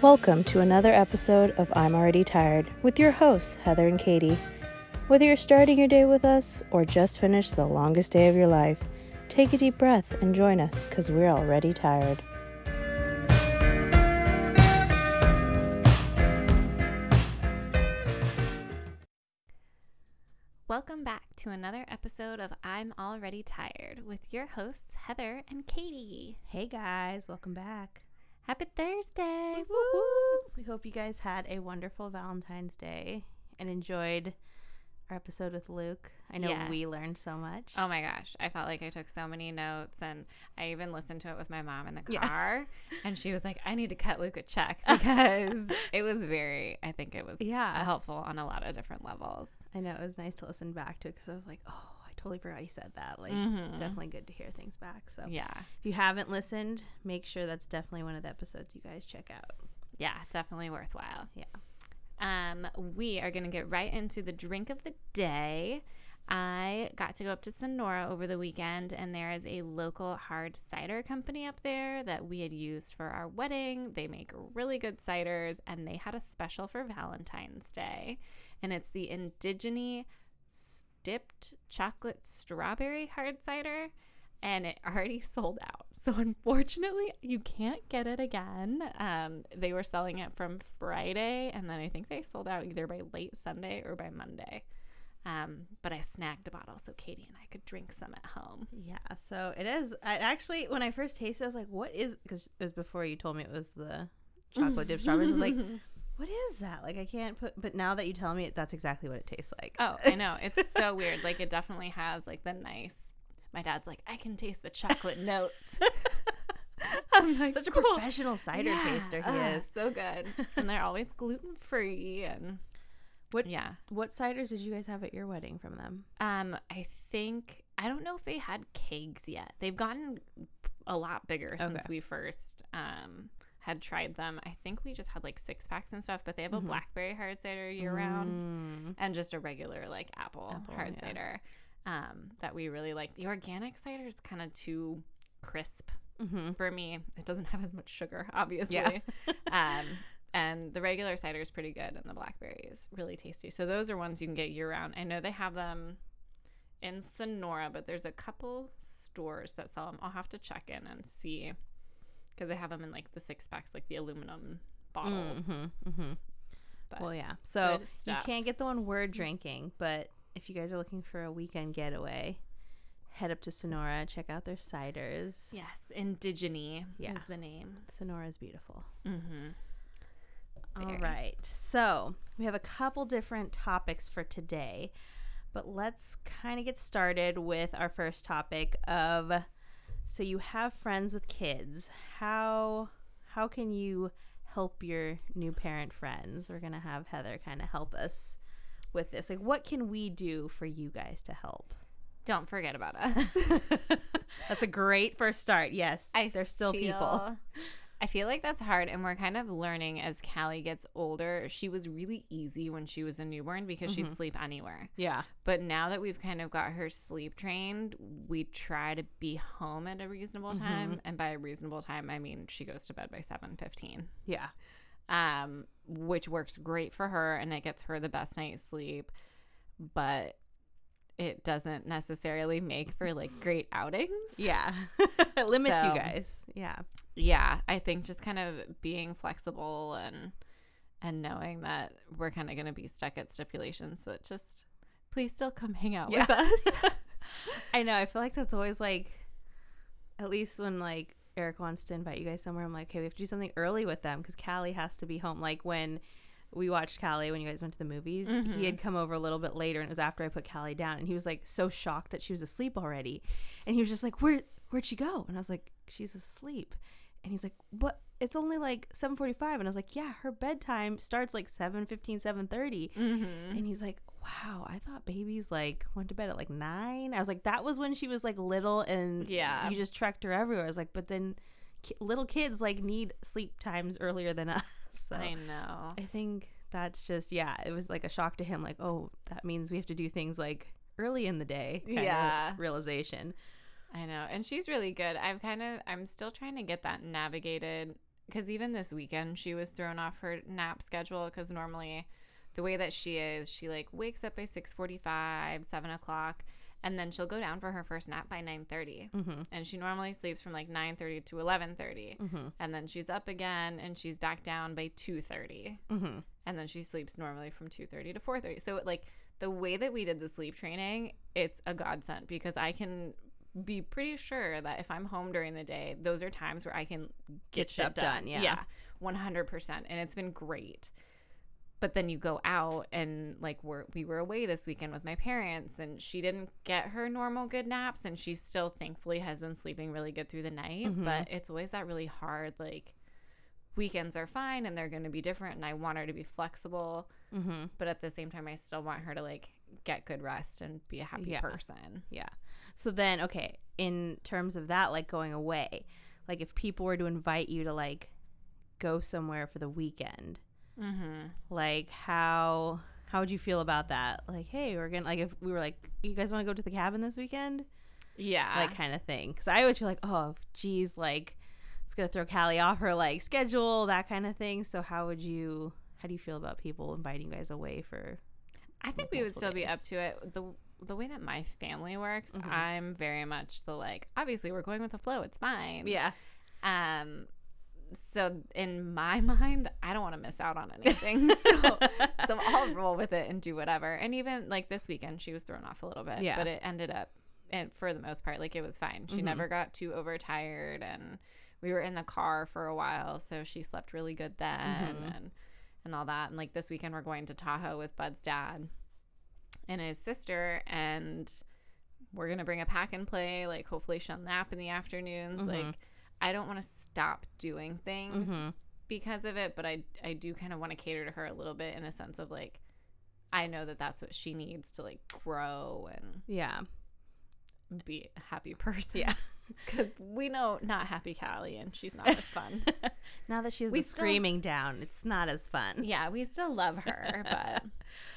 Welcome to another episode of I'm Already Tired with your hosts, Heather and Katie. Whether you're starting your day with us or just finished the longest day of your life, take a deep breath and join us because we're already tired. Welcome back to another episode of I'm Already Tired with your hosts, Heather and Katie. Hey guys, welcome back. Happy Thursday! Woo! We hope you guys had a wonderful Valentine's Day and enjoyed our episode with Luke. I know we learned so much. Oh my gosh, I felt like I took so many notes and I even listened to it with my mom in the Yeah. car. and she was like, I need to cut Luke a check because it was very, I think it was Yeah. helpful on a lot of different levels. I know it was nice to listen back to because I was like, oh, totally forgot he said that. Like, Mhm. definitely good to hear things back. So, Yeah. if you haven't listened, make sure that's definitely one of the episodes you guys check out. Yeah, definitely worthwhile. Yeah. Um, we are going to get right into the drink of the day. I got to go up to Sonora over the weekend, and there is a local hard cider company up there that we had used for our wedding. They make really good ciders, and they had a special for Valentine's Day, and it's the Indigeny Dipped Chocolate Strawberry Hard Cider and it already sold out. So unfortunately, you can't get it again. Um, they were selling it from Friday, and then I think they sold out either by late Sunday or by Monday. Um, but I snagged a bottle so Katie and I could drink some at home. Yeah. So, it is. I actually, when I first tasted it, I was like, what is, because it was before you told me it was the chocolate dip strawberries. I was like, what is that? Like, I can't put, but now that you tell me, that's exactly what it tastes like. oh, I know it's so weird. Like it definitely has like the nice. My dad's like, I can taste the chocolate notes. I'm like, Such a "Cool." professional cider Yeah. taster he Ah, is. So good, and they're always gluten free and What- Yeah. What ciders did you guys have at your wedding from them? Um, I think I don't know if they had kegs yet. They've gotten a lot bigger since we first um had tried them. I think we just had like six packs and stuff, but they have a Mhm. blackberry hard cider year round Mm. and just a regular like apple, Apple, hard yeah. cider. Um, that we really like. The organic cider is kind of too crisp Mhm. for me. It doesn't have as much sugar, obviously. Yeah. um, and the regular cider is pretty good, and the blackberry is really tasty. So those are ones you can get year round. I know they have them in Sonora, but there's a couple stores that sell them. I'll have to check in and see because they have them in like the six packs, like the aluminum bottles. Mhm, mhm. But Well, yeah. So you can't get the one we're drinking, but if you guys are looking for a weekend getaway, head up to Sonora, check out their ciders. yes, Indigeny Yeah. is the name. Sonora is beautiful. Mm-hmm. All right. So we have a couple different topics for today, but let's kind of get started with our first topic of so you have friends with kids. How how can you help your new parent friends? We're gonna have Heather kind of help us with this. Like what can we do for you guys to help? Don't forget about us. That's a great first start. Yes. I there's still people. I feel like that's hard, and we're kind of learning as Callie gets older. She was really easy when she was a newborn because she'd Mhm. sleep anywhere. Yeah. But now that we've kind of got her sleep trained, we try to be home at a reasonable Mhm. time, and by a reasonable time, I mean she goes to bed by seven fifteen, Yeah. um, which works great for her, and it gets her the best night's sleep. But it doesn't necessarily make for like great outings. Yeah. it limits you guys. Yeah. Yeah i think just kind of being flexible and and knowing that we're kind of going to be stuck at stipulations but just please still come hang out with us I know. I feel like that's always like, at least when like Eric wants to invite you guys somewhere, I'm like, okay, we have to do something early with them because Callie has to be home. Like when we watched Callie when you guys went to the movies, Mhm. he had come over a little bit later, and it was after I put Callie down, and he was like so shocked that she was asleep already, and he was just like, where where'd she go? And I was like, she's asleep, and he's like, but it's only like 7:45, and I was like, yeah, her bedtime starts like 7:15, 7:30. mm-hmm. And he's like, wow, I thought babies like went to bed at like nine. I was like, that was when she was like little and Yeah. you just trekked her everywhere. I was like, but then ki- little kids like need sleep times earlier than us. So i know I think that's just, yeah, it was like a shock to him. Like, oh, that means we have to do things like early in the day. Kind Yeah. Of realization. I know and she's really good i've kind of i'm still trying to get that navigated because even this weekend she was thrown off her nap schedule because normally the way that she is, she like wakes up by six forty five, seven o'clock, and then she'll go down for her first nap by nine thirty, Mm-hmm. and she normally sleeps from like nine thirty to eleven thirty, Mm-hmm. and then she's up again and she's back down by two thirty, Mm-hmm. and then she sleeps normally from two thirty to four thirty. So like the way that we did the sleep training, it's a godsend because I can be pretty sure that if I'm home during the day, those are times where I can get, Get stuff done. done, yeah. Yeah, 100%. And it's been great. But then you go out and like we're we were away this weekend with my parents and she didn't get her normal good naps and she still thankfully has been sleeping really good through the night, Mhm. but it's always that really hard like weekends are fine and they're going to be different and I want her to be flexible Mm-hmm. but at the same time I still want her to like get good rest and be a happy Yeah. person. Yeah. So then, okay, in terms of that, like going away, like if people were to invite you to like go somewhere for the weekend, Mhm. like how how would you feel about that? Like, hey, we're gonna like if we were like, you guys want to go to the cabin this weekend, Yeah. like kind of thing. Because I always feel like, oh, geez, like it's gonna throw Callie off her like schedule, that kind of thing. So how would you? How do you feel about people inviting you guys away for? I think we would still be up to it. The the way that my family works, Mhm. I'm very much the like obviously we're going with the flow, it's fine. Yeah. Um so in my mind, I don't want to miss out on anything. so so I'll roll with it and do whatever. And even like this weekend she was thrown off a little bit, Yeah. but it ended up and for the most part like it was fine. She Mhm. never got too overtired and we were in the car for a while, so she slept really good then Mhm. and and all that. And like this weekend we're going to Tahoe with Bud's dad and his sister and we're going to bring a pack and play like hopefully she'll nap in the afternoons Mhm. like I don't want to stop doing things Mm-hmm. because of it, but I I do kind of want to cater to her a little bit in a sense of like I know that that's what she needs to like grow and Yeah. be a happy person. Yeah. Because we know not happy Callie and she's not as fun. now that she has We the still- screaming down, it's not as fun. yeah, we still love her, but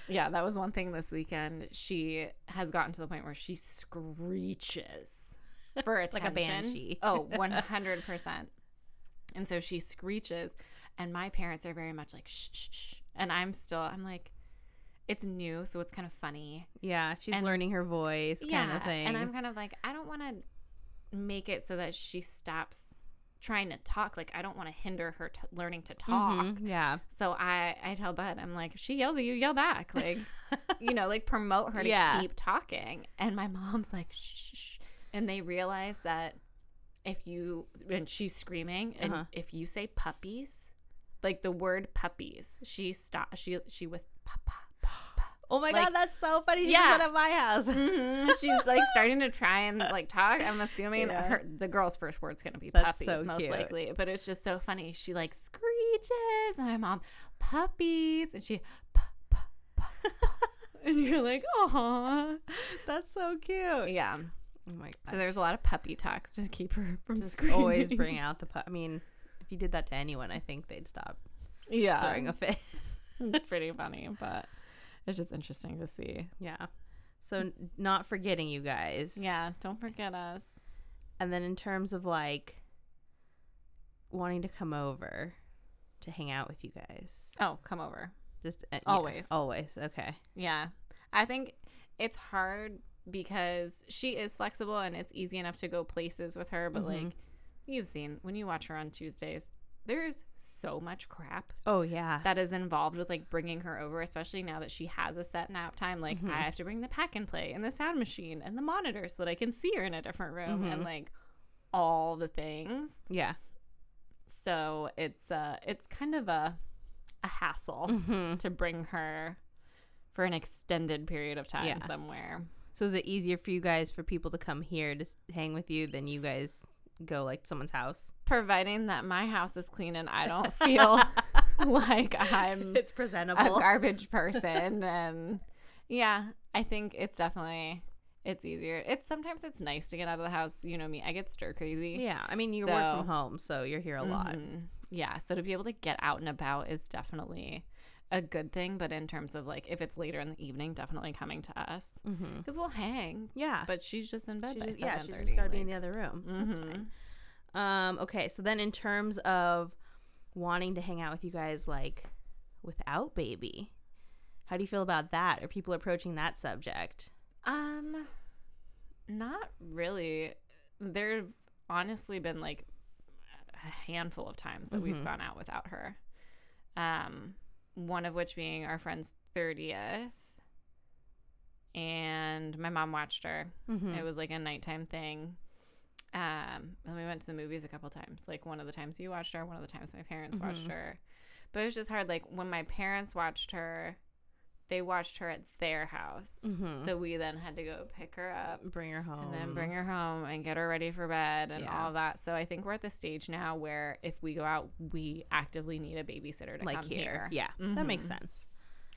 yeah, that was one thing this weekend. She has gotten to the point where she screeches for attention. Like a banshee. oh, 100%. And so she screeches, and my parents are very much like, shh, shh, shh. And I'm still, I'm like, it's new, so it's kind of funny. Yeah, she's And- learning her voice, kind of thing. And I'm kind of like, I don't want to make it so that she stops trying to talk. Like, I don't want to hinder her t- learning to talk. Mhm, Yeah, So I, I tell Bud, I'm like, if she yells at you, yell back. Like, you know, like promote her to Yeah. keep talking. And my mom's like, shh. And they realize that if you, and she's screaming, and Uh-huh. if you say puppies, like the word puppies, she stop she, she was, papa. Oh my Like- god, that's so funny. She Yeah. at my house. Mhm. She's like starting to try and like talk. I'm assuming Yeah. her, the girl's first word's gonna be That's puppies, so most cute. likely. But it's just so funny. She like screeches, and my mom puppies, and she "Pup, pup, pup, pup." and you're like, oh, that's so cute. yeah. Oh my god. So there's a lot of puppy talks to keep her from Just screaming. always bring out the. Pu- I mean, if you did that to anyone, I think they'd stop yeah, throwing a fit. it's pretty funny, but it's just interesting to see. Yeah. So not forgetting you guys. Yeah, don't forget us. And then in terms of like wanting to come over to hang out with you guys, Oh, come over. just uh, yeah, Always. always. Okay. Yeah. I think it's hard because she is flexible and it's easy enough to go places with her, but Mhm. like you've seen when you watch her on Tuesdays, there's so much crap Oh yeah. that is involved with like bringing her over, especially now that she has a set nap time. Like Mhm. I have to bring the pack and play and the sound machine and the monitor so that I can see her in a different room and Mhm. like all the things. yeah. So it's uh it's kind of a a hassle hmm to bring her for an extended period of time Yeah. somewhere. So is it easier for you guys for people to come here to hang with you than you guys go like to someone's house? Providing that my house is clean and I don't feel like I'm it's presentable a garbage person and yeah, I think it's definitely it's easier. It's sometimes it's nice to get out of the house. You know me, I get stir crazy. yeah. I mean, you work from home, so you're here a lot. Mhm. Yeah, so to be able to get out and about is definitely a good thing. But in terms of like if it's later in the evening, definitely coming to us Mm-hmm. because we'll hang. Yeah. But she's just in bed She by just, yeah, she's just got to be in the other room. Mhm. Um, okay, so then in terms of wanting to hang out with you guys like without baby. How do you feel about that? Are people approaching that subject? Um, not really. There've honestly been like a handful of times that we've Mhm. gone out without her. Um, one of which being our friend's thirtieth, and my mom watched her. Mm-hmm. It was like a nighttime thing. Um, and we went to the movies a couple times. Like one of the times you watched her, one of the times my parents watched Mhm. her. But it was just hard. Like when my parents watched her, they watched her at their house. Mhm. So we then had to go pick her up bring her home and then bring her home and get her ready for bed and Yeah. all that. So I think we're at the stage now where if we go out, we actively need a babysitter to like come here. here. Yeah, that makes sense.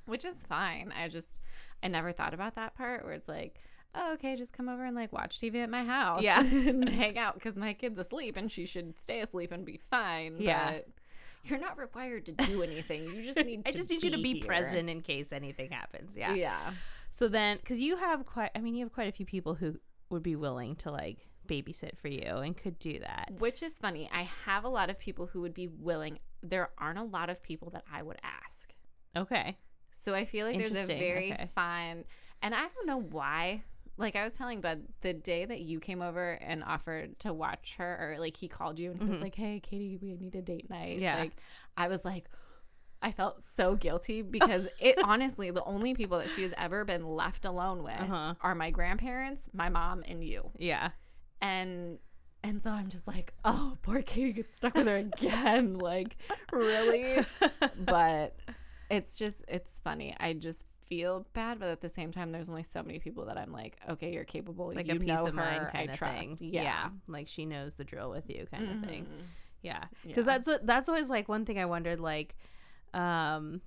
Which is fine. I just I never thought about that part where it's like, oh, okay, just come over and like watch TV at my house. Yeah. and hang out because my kid's asleep and she should stay asleep and be fine. Yeah. But you're not required to do anything. You just need I to just need you to be here. present in case anything happens. Yeah. Yeah. So then, because you have quite, I mean, you have quite a few people who would be willing to like babysit for you and could do that. Which is funny. I have a lot of people who would be willing. There aren't a lot of people that I would ask. Okay. So I feel like there's a very okay. fun, and I don't know why. Like I was telling Bud, the day that you came over and offered to watch her, or like he called you and he was Mhm. like, "Hey, Katie, we need a date night." Yeah. Like I was like, I felt so guilty because it honestly, the only people that she has ever been left alone with Uh-huh. are my grandparents, my mom, and you. Yeah. And and so I'm just like, oh, poor Katie gets stuck with her again. like, really? but it's just it's funny. I just feel bad, but at the same time, there's only so many people that I'm like, okay, you're capable. It's like you a peace of mind kind of thing. Yeah. Like she knows the drill with you kind of thing. Yeah. Because Yeah. that's what, that's always like one thing I wondered, like, um,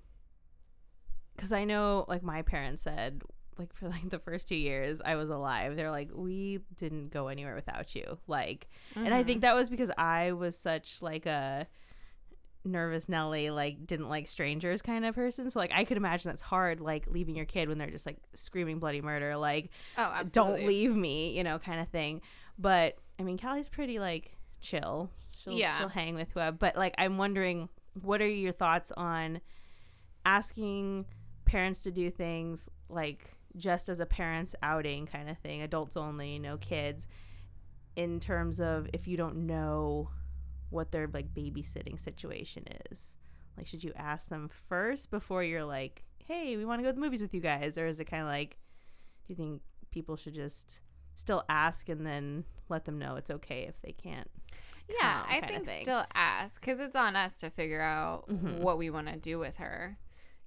because I know like my parents said, like for like the first two years I was alive, they're like, we didn't go anywhere without you. Like, and I think that was because I was such like a nervous Nelly, like didn't like strangers kind of person. So like I could imagine that's hard, like leaving your kid when they're just like screaming bloody murder, like oh, absolutely. don't leave me, you know, kind of thing. But I mean, Callie's pretty like chill. She'll, Yeah. she'll hang with whoever. But like, I'm wondering, what are your thoughts on asking parents to do things like just as a parents outing kind of thing, adults only, no kids, in terms of if you don't know what their like babysitting situation is. Like, should you ask them first before you're like, hey, we want to go to the movies with you guys? Or is it kind of like, do you think people should just still ask and then let them know it's okay if they can't? Yeah, I think still ask because it's on us to figure out Mhm. what we want to do with her,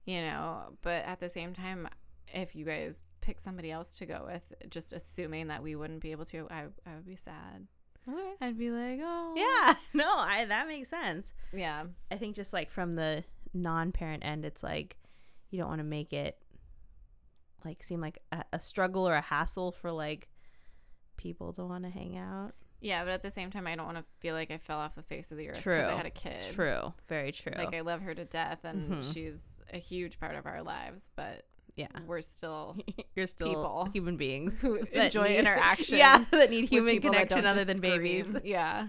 you know. But at the same time, if you guys pick somebody else to go with, just assuming that we wouldn't be able to, I, I would be sad. Okay. I'd be like, oh, Yeah, no, I that makes sense. yeah, I think just like from the non-parent end, it's like you don't want to make it like seem like a, a struggle or a hassle for like people to want to hang out. yeah. But at the same time, I don't want to feel like I fell off the face of the earth because I had a kid. True, very true. Like I love her to death, and Mhm. she's a huge part of our lives. But yeah, we're still you're still people human beings who enjoy need- interaction. Yeah, that need human connection other than babies. Yeah.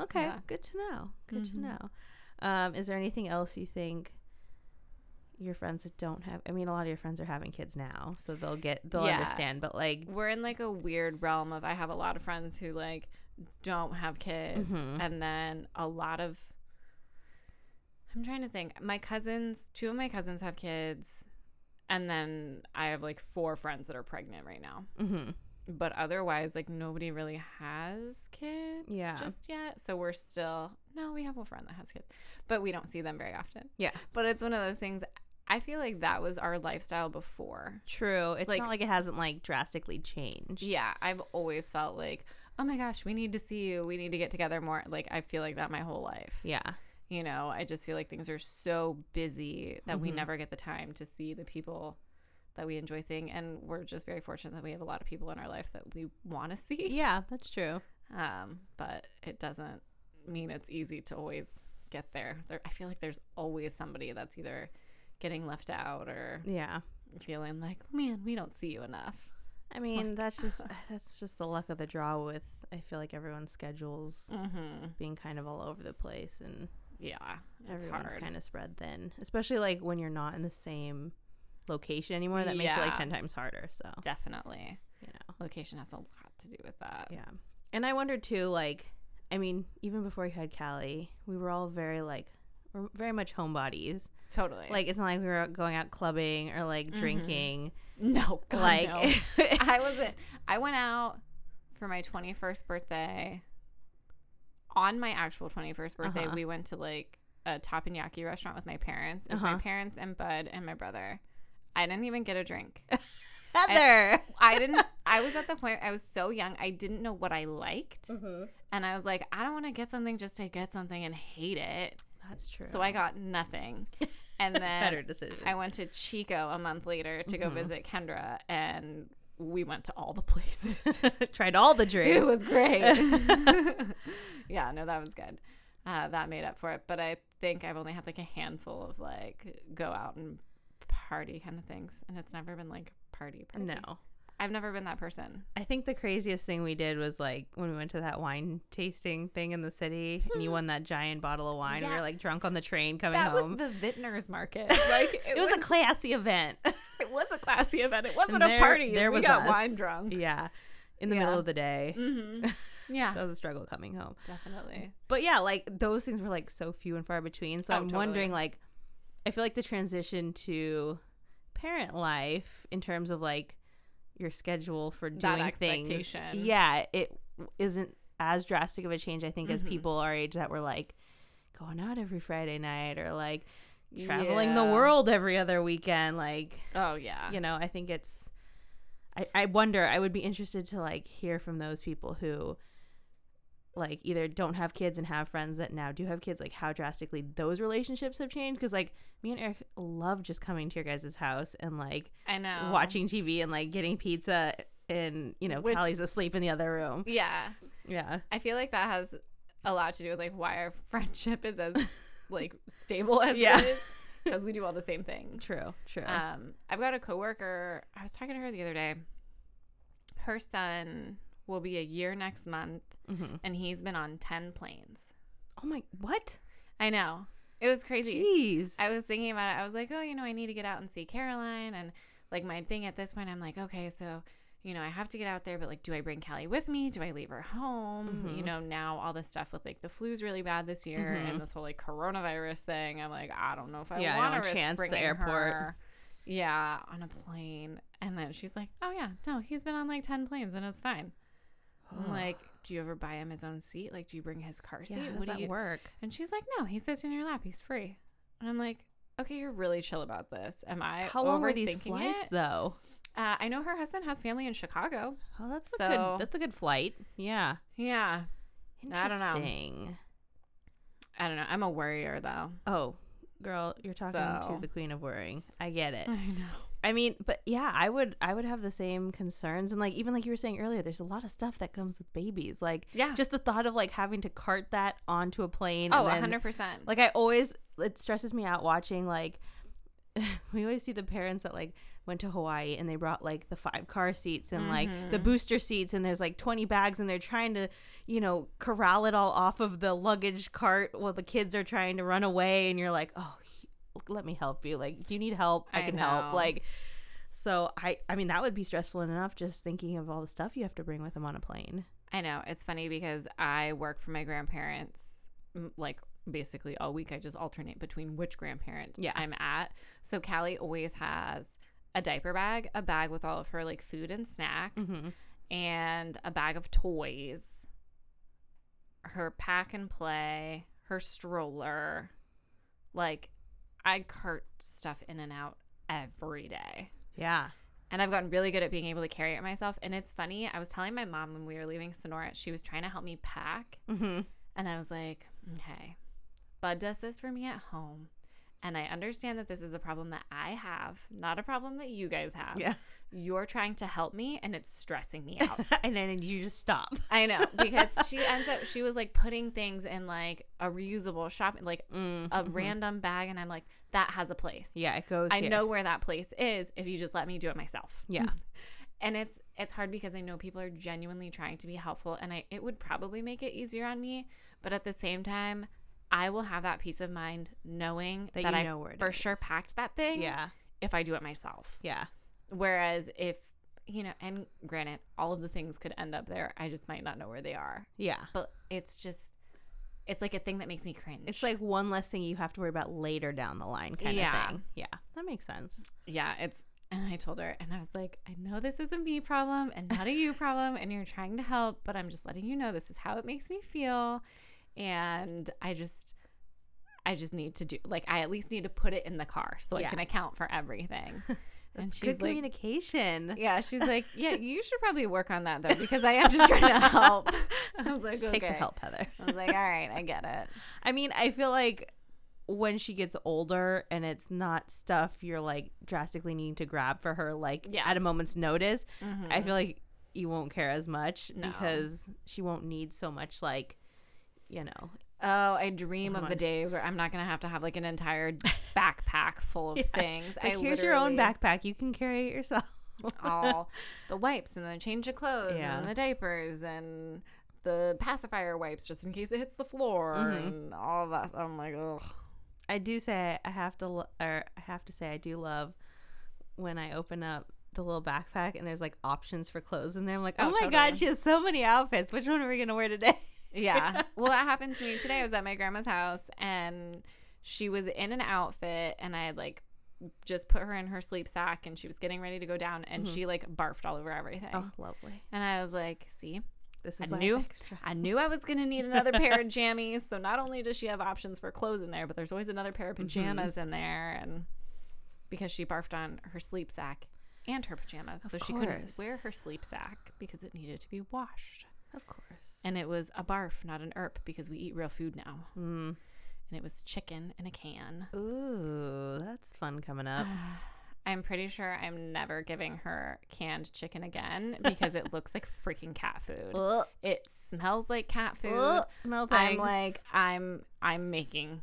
Okay, Yeah. good to know. Good to Mhm. know. Um, is there anything else you think your friends that don't have? I mean, a lot of your friends are having kids now, so they'll get they'll Yeah. understand. But like, we're in like a weird realm of I have a lot of friends who like don't have kids Mhm. and then a lot of I'm trying to think. My cousins, two of my cousins have kids and then I have like four friends that are pregnant right now. mhm. But otherwise like nobody really has kids Yeah. just yet. So we're still No, we have a friend that has kids, but we don't see them very often. yeah, But it's one of those things I feel like that was our lifestyle before. true. It's Like- not like it hasn't like drastically changed. Yeah, I've always felt like, oh my gosh, we need to see you. We need to get together more. Like, I feel like that my whole life. yeah, You know, I just feel like things are so busy that we Mhm. never get the time to see the people that we enjoy seeing. And we're just very fortunate that we have a lot of people in our life that we want to see. yeah. That's true. Um, but it doesn't mean it's easy to always get there. there. I feel like there's always somebody that's either getting left out or Yeah. feeling like, man, we don't see you enough. I mean, that's just that's just the luck of the draw with I feel like everyone's schedules Mm-hmm. being kind of all over the place and yeah, Everyone's kind of spread thin, especially like when you're not in the same location anymore. That makes it like 10 times harder. So, definitely you know, location has a lot to do with that. yeah. And I wonder too, like, I mean, even before you had Callie, we were all very like, we're very much homebodies. Totally. Like, it's not like we were going out clubbing or like Mhm. drinking. no, God, like, no. I wasn't. I went out for my 21st birthday. On my actual 21st birthday, Uh-huh. we went to like a teppanyaki restaurant with my parents. It was Uh-huh. my parents and Bud and my brother. I didn't even get a drink. Heather. I didn't. I was at the point. I was so young. I didn't know what I liked, Mm-hmm. and I was like, I don't want to get something just to get something and hate it. That's true. So I got nothing, and then better decision. I went to Chico a month later to go Mhm. visit Kendra, and we went to all the places. tried all the drinks. it was great. yeah, no, that was good. Uh, that made up for it. But I think I've only had like a handful of like go out and party kind of things, and it's never been like party party. no. I've never been that person. I think the craziest thing we did was like when we went to that wine tasting thing in the city and you won that giant bottle of wine. We were like drunk on the train coming that home. That was the vintners market. Like it, it was a classy event. it was a classy event. It wasn't And a party. there we was got us. wine drunk. yeah. In the Yeah. middle of the day. hmm Yeah, That was a struggle coming home. definitely. But yeah, like those things were like so few and far between. So Oh, I'm wondering like I feel like the transition to parent life in terms of like your schedule for doing things. Yeah, it isn't as drastic of a change I think as Mhm. people our age that were like going out every Friday night or like traveling the world every other weekend like Oh yeah. you know i think it's I, I wonder i would be interested to like hear from those people who like either don't have kids and have friends that now do have kids like how drastically those relationships have changed because like me and eric love just coming to your guys' house and like I know. watching tv and like getting pizza and you know Which- Callie's asleep in the other room Yeah, yeah I feel like that has a lot to do with like why our friendship is as like stable as Yeah. it is because we do all the same thing true true Um, I've got a coworker. I was talking to her the other day. Her son will be a year next month, hmm and he's been on ten planes. oh my what I know it was crazy. jeez I was thinking about it. I was like, oh, you know, I need to get out and see Caroline. And like my thing at this point, I'm like, okay, so, you know, I have to get out there, but like, do I bring Callie with me? Do I leave her home? You Mhm. know, now all this stuff with like the flu's really bad this year Mhm. and this whole like coronavirus thing. I'm like, I don't know if I Yeah, want to risk chance the airport. her. Yeah, on a plane. And then she's like, oh yeah, no, he's been on like 10 planes and it's fine. I'm like, do you ever buy him his own seat? Like, do you bring his car seat? yeah, how does what do that you work and she's like, no, he sits in your lap. He's free. And I'm like, okay, you're really chill about this. Am I how long were these flights it? though Uh, I know her husband has family in Chicago. Oh, that's a So- good. That's a good flight. Yeah. Yeah. I don't know. Interesting. I don't know. I'm a worrier though. Oh, girl, you're talking So- to the queen of worrying. I get it. I know. I mean, but yeah, I would. I would have the same concerns, and like even like you were saying earlier, there's a lot of stuff that comes with babies. Like Yeah. just the thought of like having to cart that onto a plane. oh, then, 100%. Like I always, it stresses me out watching like. we always see the parents that like went to Hawaii and they brought like the five car seats and like the Mhm. booster seats and there's like 20 bags and they're trying to you know corral it all off of the luggage cart while the kids are trying to run away and you're like oh let me help you like do you need help i I can help like so i i mean that would be stressful enough just thinking of all the stuff you have to bring with them on a plane I know. It's funny because I work for my grandparents like basically all week. I just alternate between which grandparent Yeah. I'm at. So Callie always has a diaper bag, a bag with all of her like food and snacks, Mhm. and a bag of toys, her pack and play, her stroller. Like I cart stuff in and out every day. yeah And I've gotten really good at being able to carry it myself. And it's funny, I was telling my mom when we were leaving Sonora, she was trying to help me pack. hmm And I was like, okay, Bud does this for me at home. And I understand that this is a problem that I have, not a problem that you guys have. yeah You're trying to help me and it's stressing me out. and then you just stop I know because she ends up, she was like putting things in like a reusable shopping, like mm a random bag. And I'm like, that has a place. yeah it goes I here. know where that place is if you just let me do it myself. yeah and it's it's hard because I know people are genuinely trying to be helpful and I it would probably make it easier on me, but at the same time, I will have that peace of mind knowing That that, you I know for sure packed that thing Yeah. if I do it myself. Yeah. Whereas if, you know, and granted, all of the things could end up there. I just might not know where they are. Yeah. But it's just, it's like a thing that makes me cringe. It's like one less thing you have to worry about later down the line kind Yeah. of thing. Yeah. That makes sense. yeah, it's, and I told her, and I was like, I know this is a me problem and not a you problem, and you're trying to help, but I'm just letting you know this is how it makes me feel. And I just, I just need to do, like, I at least need to put it in the car so I can account for everything. and she's good like, communication. Yeah, she's like, yeah, you should probably work on that though because I am just trying to help. I was like, Just okay. take the help, Heather. I was like, all right, I get it. I mean, I feel like when she gets older and it's not stuff you're like drastically needing to grab for her, like Yeah. at a moment's notice, Mhm. I feel like you won't care as much No. because she won't need so much, like, you know. oh, I dream of the days where I'm not gonna have to have like an entire backpack full of Yeah. things. Like, I here's your own backpack. You can carry it yourself. all the wipes and the change of clothes Yeah. and the diapers and the pacifier wipes just in case it hits the floor Mhm. and all that. I'm like, oh, I do say I have to, lo- or I have to say I do love when I open up the little backpack and there's like options for clothes in there. I'm like, oh, Oh, my god, she has so many outfits. Which one are we gonna wear today? Yeah. well, that happened to me today. I was at my grandma's house and she was in an outfit and I had like just put her in her sleep sack and she was getting ready to go down and Mhm. she like barfed all over everything. Oh, lovely. And I was like, see, This is I knew- extra. I knew I was going to need another pair of jammies. So not only does she have options for clothes in there, but there's always another pair of Mm-hmm. pajamas in there. And because she barfed on her sleep sack and her pajamas. Of so she couldn't wear her sleep sack because it needed to be washed. Of course. And it was a barf, not an erp, because we eat real food now. Mm. and it was chicken in a can. Ooh, that's fun coming up. I'm pretty sure I'm never giving her canned chicken again because it looks like freaking cat food. Ugh, It smells like cat food. ugh, no thanks. I'm like I'm I'm making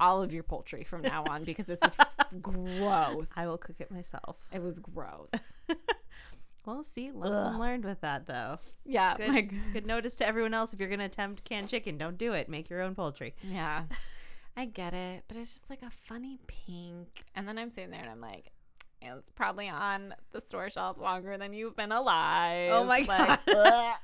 all of your poultry from now on because this is gross. I will cook it myself. It was gross. Well, see, lesson Ugh. learned with that though. Yeah, Good, my good notice to everyone else: if you're gonna attempt canned chicken, don't do it. Make your own poultry. Yeah. I get it, but it's just like a funny pink. And then I'm sitting there and I'm like, it's probably on the store shelf longer than you've been alive. Oh my Like, God.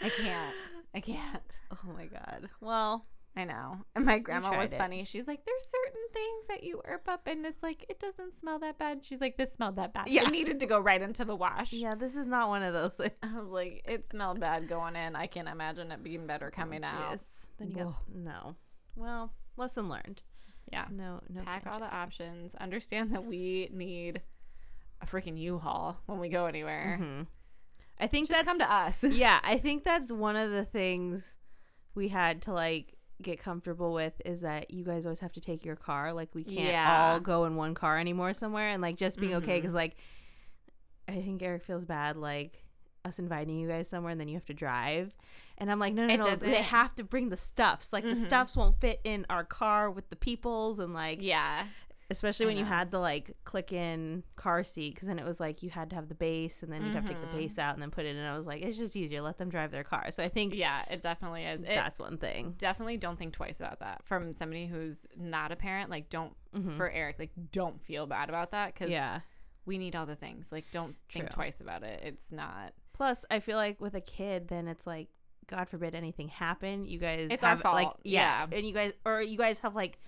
I can't. I can't. Oh my god. Well, I know. And my grandma was it. funny. She's like, there's certain things that you erp up and it's like, it doesn't smell that bad. She's like, this smelled that bad. Yeah. It needed to go right into the wash. yeah, this is not one of those things. I was like, it smelled bad going in. I can't imagine it being better coming out. Then you got no. Well, lesson learned. Yeah. No, no. pack all the options. Understand that we need a freaking U-Haul when we go anywhere. Mhm. I think Just that's come to us. yeah, I think that's one of the things we had to like get comfortable with is that you guys always have to take your car. Like we can't Yeah. all go in one car anymore somewhere and like just being okay Mhm. because like I think Eric feels bad like us inviting you guys somewhere and then you have to drive. And I'm like, no, no, no. They have to bring the stuffs. Like the Mhm. stuffs won't fit in our car with the peoples and like yeah. Especially when you had the like click in car seat because then it was like you had to have the base and then you'd have to take the Mhm. base out and then put it in. I was like, it's just easier. Let them drive their car. So I think Yeah, it definitely is. It that's one thing. definitely don't think twice about that. From somebody who's not a parent, like don't Mhm. for Eric, like don't feel bad about that cuz Yeah. we need all the things. Like don't think twice about it. It's not Plus, I feel like with a kid, then it's like, God forbid anything happen. You guys, It's our have, Like, fault. yeah, Yeah. and you guys, or you guys have like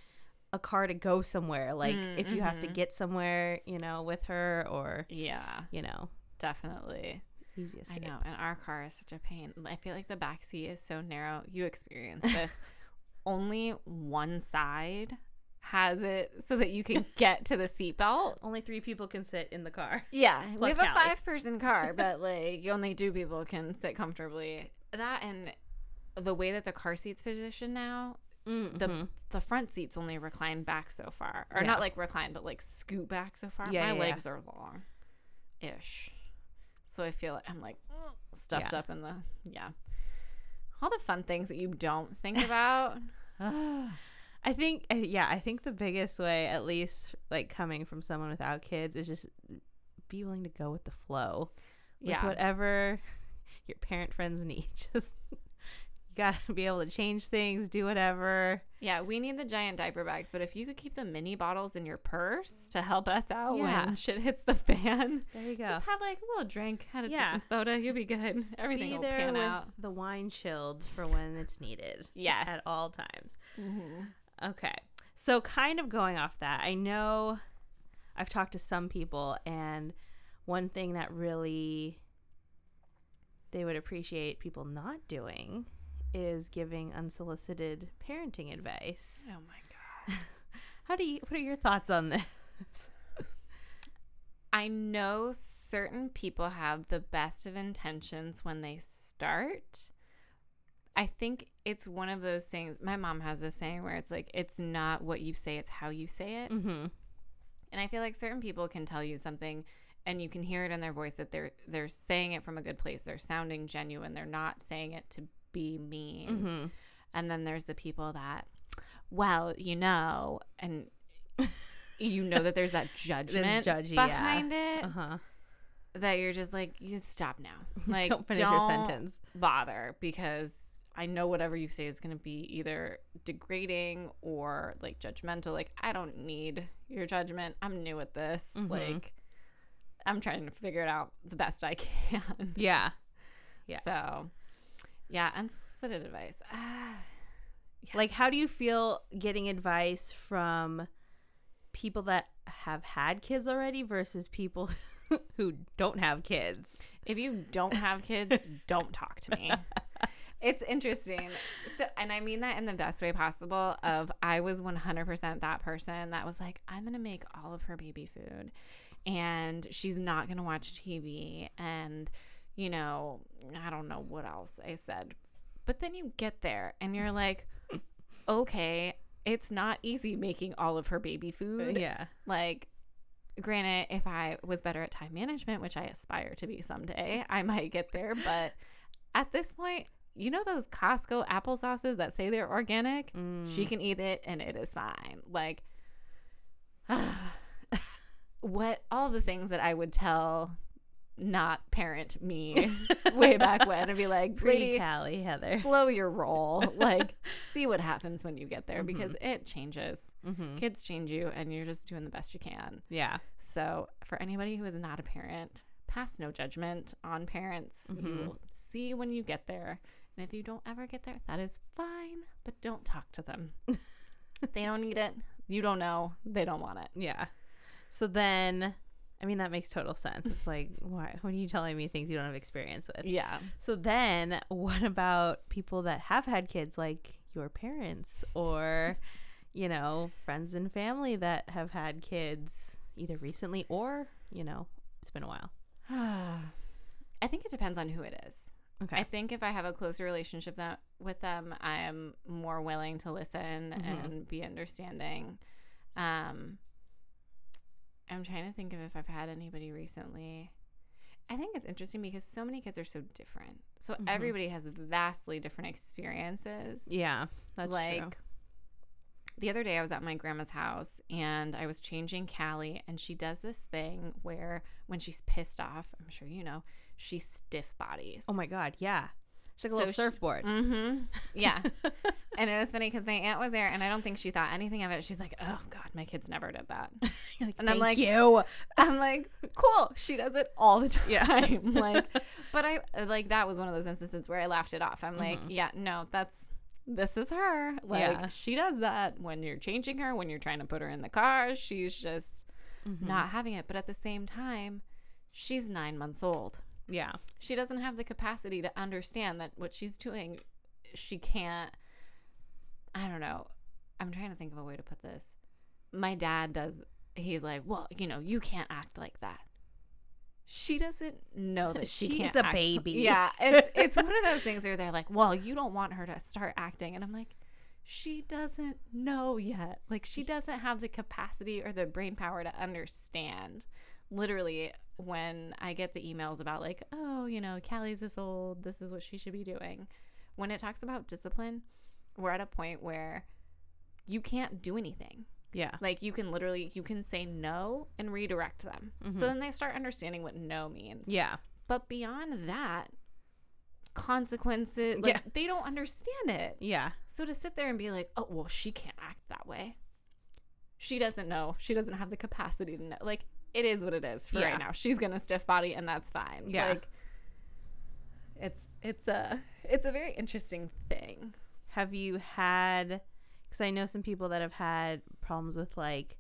a car to go somewhere. Like Mm, if you have to mhm. get somewhere, you know, with her, or yeah, you know, definitely. easy I know, and our car is such a pain. I feel like the back seat is so narrow. You experience this. Only one side has it so that you can get to the seatbelt. Only three people can sit in the car. Yeah, we have a five person car, but like only two people can sit comfortably. That and the way that the car seat's positioned now, the Mhm. the front seats only recline back so far, or Yeah. not like recline, but like scoot back so far. Yeah, My yeah, legs are long, ish. So I feel like I'm like stuffed up in the yeah. All the fun things that you don't think about. I think, uh, yeah, I think the biggest way, at least like coming from someone without kids, is just be willing to go with the flow. With Yeah. whatever your parent friends need. Just you gotta be able to change things, do whatever. Yeah, we need the giant diaper bags, but if you could keep the mini bottles in your purse to help us out Yeah. when shit hits the fan, There you go. just have like a little drink, had a Yeah. some soda, you'll be good. Everything be will there pan with out. the wine chilled for when it's needed Yes. at all times. Mhm. Okay. So, kind of going off that, I know I've talked to some people, and one thing that really they would appreciate people not doing is giving unsolicited parenting advice. Oh my god. How do you, what are your thoughts on this? I know certain people have the best of intentions when they start. I think it's one of those things. My mom has this saying where it's like, it's not what you say, it's how you say it. Mm-hmm. And I feel like certain people can tell you something and you can hear it in their voice that they're they're saying it from a good place. They're sounding genuine. They're not saying it to be mean. Mm-hmm. And then there's the people that, well, you know, and you know that there's that judgment judgy, yeah. behind it Uh huh. that you're just like, you stop now. Like, don't finish your sentence. Bother because I know whatever you say is going to be either degrading or like judgmental. Like, I don't need your judgment. I'm new at this. Mhm. Like, I'm trying to figure it out the best I can. Yeah. Yeah. So, yeah, unsolicited advice. Ah, Like, how do you feel getting advice from people that have had kids already versus people who don't have kids? if you don't have kids, don't talk to me. It's interesting. So, and I mean that in the best way possible. Of I was 100% that person that was like, I'm gonna make all of her baby food, and she's not gonna watch TV, and you know, I don't know what else I said, but then you get there and you're like, okay, it's not easy making all of her baby food. Yeah. Like, granted, if I was better at time management, which I aspire to be someday, I might get there. But at this point, you know those Costco applesauces that say they're organic? She Mm. can eat it and it is fine. Like, what all the things that I would tell not parent me way back when and be like, Pre lady, Callie, Heather. slow your roll. Like, see what happens when you get there because it changes. Mm-hmm. Kids change you, and you're just doing the best you can. Yeah. So, for anybody who is not a parent, pass no judgment on parents. You Mhm. will see when you get there. And if you don't ever get there, that is fine, but don't talk to them. they don't need it. You don't know. They don't want it. Yeah. So then, I mean, that makes total sense. It's like, why? When are you telling me things you don't have experience with? Yeah. So then, what about people that have had kids, like your parents or, you know, friends and family that have had kids either recently or, you know, it's been a while. I think it depends on who it is. Okay. I think if I have a closer relationship that with them, I am more willing to listen Mhm. and be understanding. Um, I'm trying to think of if I've had anybody recently. I think it's interesting because so many kids are so different. So Mhm. everybody has vastly different experiences. yeah, that's like true. the other day I was at my grandma's house and I was changing Callie and she does this thing where when she's pissed off, I'm sure you know, she stiff bodies. Oh my God. Yeah. It's like a So little she- surfboard. Mm-hmm. Yeah. and it was funny because my aunt was there and I don't think she thought anything of it. She's like, oh God, my kids never did that. Like, And I'm like- you. I'm like, cool. She does it all the time. Yeah. like, but I like that was one of those instances where I laughed it off. I'm like, Mhm. yeah, no, that's this is her. Like Yeah. she does that when you're changing her, when you're trying to put her in the car. She's just Mhm. not having it. But at the same time, she's nine months old. Yeah. She doesn't have the capacity to understand that what she's doing, she can't. I don't know. I'm trying to think of a way to put this. My dad does. He's like, well, you know, you can't act like that. She doesn't know that she She's a act- baby. Yeah, it's it's one of those things where they're like, well, you don't want her to start acting, and I'm like, she doesn't know yet. Like she doesn't have the capacity or the brain power to understand. Literally, when I get the emails about like, oh, you know, Callie's this old, this is what she should be doing. When it talks about discipline, we're at a point where you can't do anything. Yeah. Like you can literally you can say no and redirect them. Mhm. So then they start understanding what no means. Yeah. But beyond that, consequences. Like Yeah. they don't understand it. Yeah. So to sit there and be like, oh, well, she can't act that way. She doesn't know. She doesn't have the capacity to know. Like, it is what it is for Yeah. right now. She's gonna stiff body, and that's fine. Yeah. Like, it's it's a it's a very interesting thing. Have you had? Because I know some people that have had problems with like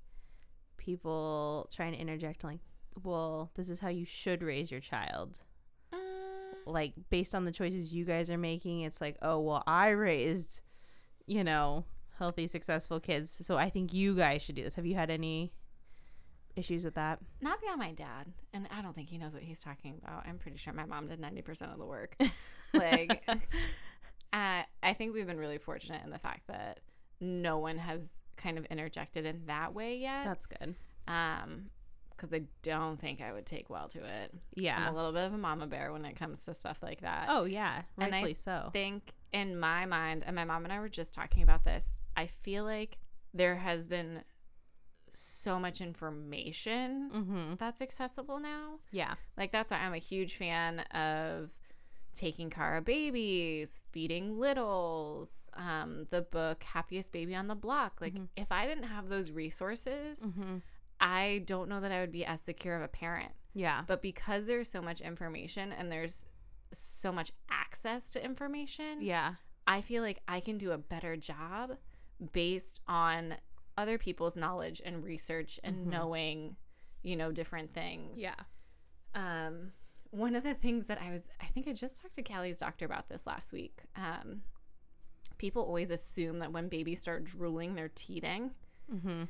people trying to interject, like, well, this is how you should raise your child. Uh, like based on the choices you guys are making, it's like, oh well, I raised, you know, healthy, successful kids, so I think you guys should do this. Have you had any issues with that? Not beyond my dad, and I don't think he knows what he's talking about. I'm pretty sure my mom did ninety percent of the work. like, uh, I think we've been really fortunate in the fact that no one has kind of interjected in that way yet. That's good. um because i don't think i would take well to it Yeah. i'm a little bit of a mama bear when it comes to stuff like that Oh yeah, And I rightfully so. think in my mind and my mom and i were just talking about this i feel like there has been so much information mm-hmm. that's accessible now Yeah. like that's why i'm a huge fan of taking cara babies feeding littles um, the book happiest baby on the block like Mhm. if i didn't have those resources Mm-hmm. I don't know that I would be as secure of a parent. Yeah. But because there's so much information and there's so much access to information, Yeah. I feel like I can do a better job based on other people's knowledge and research and Mhm. knowing, you know, different things. Yeah. Um, one of the things that I was, I think I just talked to Callie's doctor about this last week. Um, people always assume that when babies start drooling, they're teething. Mm-hmm.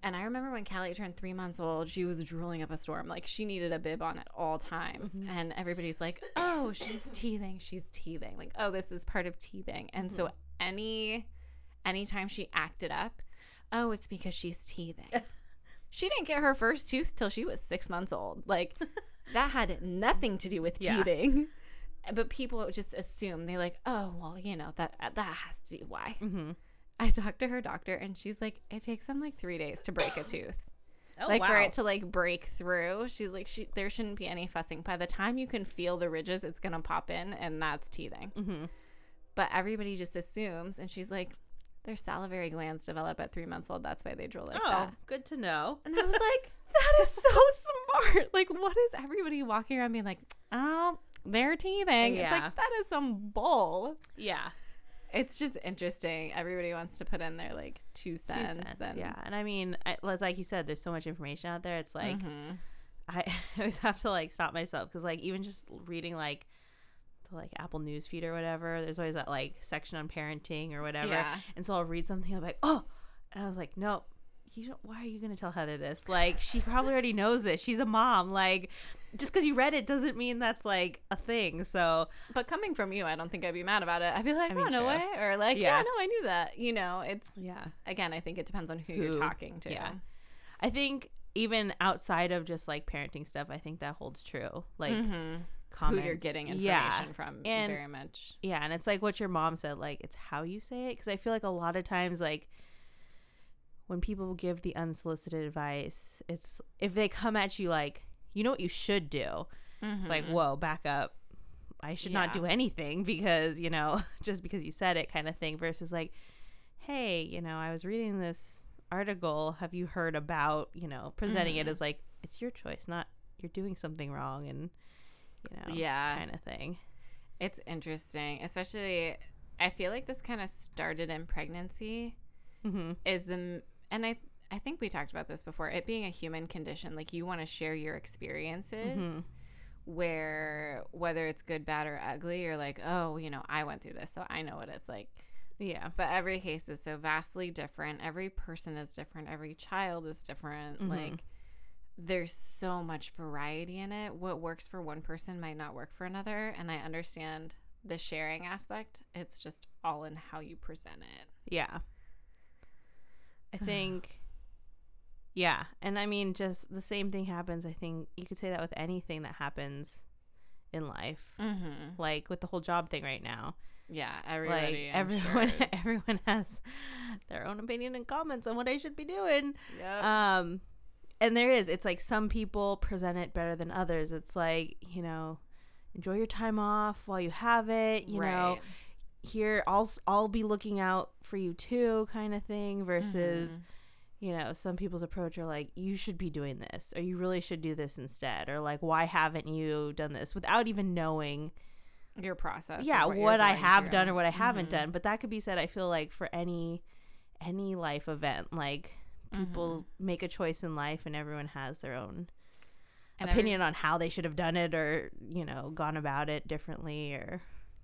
And I remember when Callie turned three months old, she was drooling up a storm. Like she needed a bib on at all times. Mhm. And everybody's like, oh, she's teething. She's teething. Like, oh, this is part of teething. And so any anytime she acted up, oh, it's because she's teething. she didn't get her first tooth till she was six months old. Like that had nothing to do with Yeah. teething. But people just assume they like, oh, well, you know, that that has to be why. Mm-hmm. I talked to her doctor and she's like, it takes them like three days to break a tooth. Oh like wow. for it to like break through. She's like, she there shouldn't be any fussing. By the time you can feel the ridges, it's gonna pop in and that's teething. mm-hmm. But everybody just assumes and she's like, their salivary glands develop at three months old. That's why they drool like oh, that. good to know. And I was like, that is so smart. Like, what is everybody walking around being like, oh, they're teething? It's Yeah. like that is some bull. Yeah. It's just interesting. Everybody wants to put in their like two cents. Two cents. and, Yeah. And I mean, I, like you said, there's so much information out there. It's like Mhm. I always have to like stop myself because like even just reading like the like Apple News feed or whatever, there's always that like section on parenting or whatever. Yeah. And so I'll read something, I'm like, oh, and I was like, no, you don't. Why are you gonna tell Heather this? Like, she probably already knows this. She's a mom. Like, just because you read it doesn't mean that's like a thing. So But coming from you, I don't think I'd be mad about it. I'd be like, I oh, no true. way. Or like, Yeah. yeah. no, I knew that. You know, it's, yeah, again, I think it depends on who, Who, you're talking to. yeah. I think even outside of just like parenting stuff, I think that holds true. Like mm-hmm. Mhm. Who you're getting information yeah, from And- very much. yeah, and it's like what your mom said. Like it's how you say it because I feel like a lot of times like when people give the unsolicited advice, it's if they come at you like you know what you should do. It's like Mhm. whoa, back up. I should not do anything because you know just because you said it kind of thing. Versus like, hey, you know, I was reading this article. Have you heard about you know presenting it Mhm. as like it's your choice, not you're doing something wrong and you know Yeah. kind of thing. It's interesting, especially. I feel like this kind of started in pregnancy. Mm-hmm. Is the and I I think we talked about this before. It being a human condition, like you want to share your experiences. Mhm. Where whether it's good, bad, or ugly, you're like, oh, you know, I went through this, so I know what it's like. Yeah. But every case is so vastly different. Every person is different. Every child is different. Mhm. Like there's so much variety in it. What works for one person might not work for another. And I understand the sharing aspect. It's just all in how you present it. Yeah. I think yeah, and I mean just the same thing happens. I think you could say that with anything that happens in life. Mm-hmm. Like with the whole job thing right now. Yeah, everybody. like everyone sure everyone has their own opinion and comments on what I should be doing. Yeah. Um and there is it's like some people present it better than others. It's like, you know, enjoy your time off while you have it, you know. Here I'll I'll be looking out for you too kind of thing versus Mhm. you know, some people's approach are like, you should be doing this, or you really should do this instead, or like, why haven't you done this without even knowing, your process. yeah, what, what, I have through. done or what I haven't Mhm. done. But that could be said, I feel like for any any life event, like people Mm-hmm. make a choice in life, and everyone has their own And every- opinion on how they should have done it, or you know, gone about it differently, or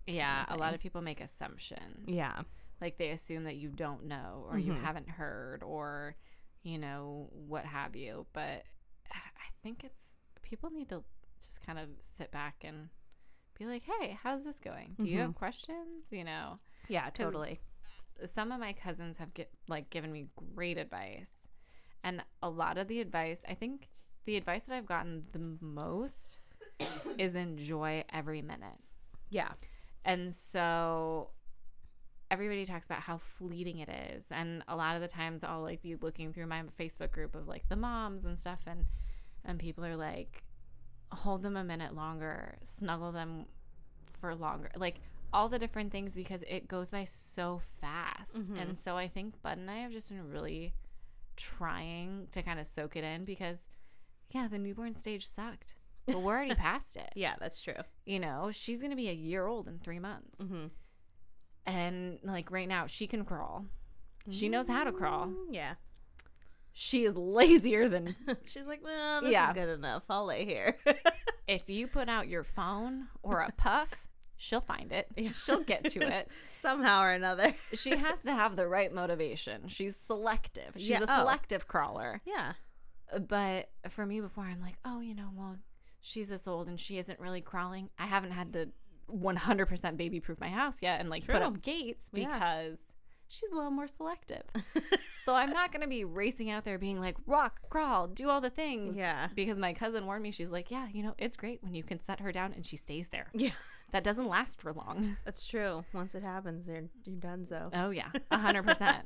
yeah, a lot of people make assumptions. yeah, like they assume that you don't know or you Mhm. haven't heard or you know what have you. But i think it's people need to just kind of sit back and be like hey how's this going? Do you have questions? You know? Yeah totally, some of my cousins have get, like given me great advice and a lot of the advice i think the advice that i've gotten the most is enjoy every minute yeah, and so everybody talks about how fleeting it is. And a lot of the times I'll like be looking through my Facebook group of like the moms and stuff and and people are like hold them a minute longer, snuggle them for longer. Like all the different things because it goes by so fast. Mhm. And so I think Bud and I have just been really trying to kind of soak it in because yeah, the newborn stage sucked. But we're already past it yeah, that's true. you know, she's going to be a year old in three months. hmm And like right now, she can crawl. She knows how to crawl. Mm, Yeah. She is lazier than She's like, well, this Yeah. is good enough. I'll lay here. if you put out your phone or a puff, she'll find it. Yeah. She'll get to it. Somehow or another. She has to have the right motivation. She's selective. She's Yeah, a oh. selective crawler. Yeah. Uh, but for me, before I'm like, oh, you know, well, she's this old and she isn't really crawling. I haven't had to 100% baby proof my house yet and like put up gates Yeah. because she's a little more selective. So I'm not going to be racing out there being like, rock, crawl, do all the things. Yeah. Because my cousin warned me, she's like, yeah, you know, it's great when you can set her down and she stays there. Yeah. That doesn't last for long. That's true. Once it happens, you're, you're done so. Oh, yeah, 100%.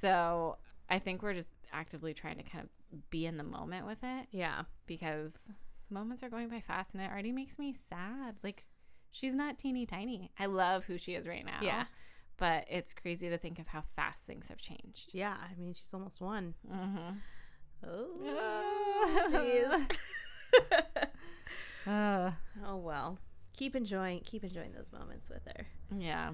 so I think we're just actively trying to kind of be in the moment with it Yeah. because moments are going by fast and it already makes me sad. Like, she's not teeny tiny. I love who she is right now. Yeah. But it's crazy to think of how fast things have changed. Yeah. I mean, she's almost one. Mm-hmm. Oh, jeez. Uh, oh, well. Keep enjoying, keep enjoying those moments with her. yeah.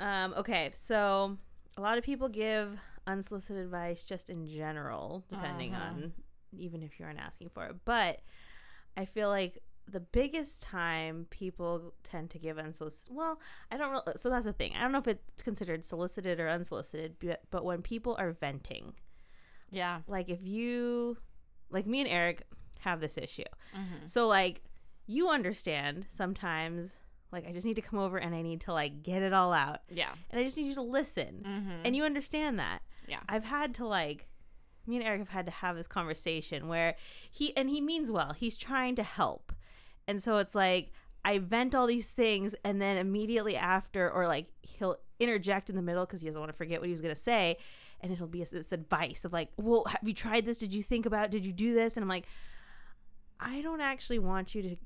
Um, okay. So a lot of people give unsolicited advice just in general, depending Mhm. on even if you aren't asking for it. But I feel like the biggest time people tend to give unsolicited well i don't really so that's the thing i don't know if it's considered solicited or unsolicited but, but when people are venting Yeah. like if you like me and eric have this issue Mm-hmm. so like you understand sometimes like i just need to come over and i need to like get it all out. Yeah. and i just need you to listen. Mm-hmm. and you understand that. Yeah. i've had to like me and eric have had to have this conversation where he and he means well. He's trying to help. And so it's like i vent all these things and then immediately after or like he'll interject in the middle because he doesn't want to forget what he was going to say. And it'll be this advice of like well have you tried this? Did you think about did you do this? And i'm like i don't actually want you to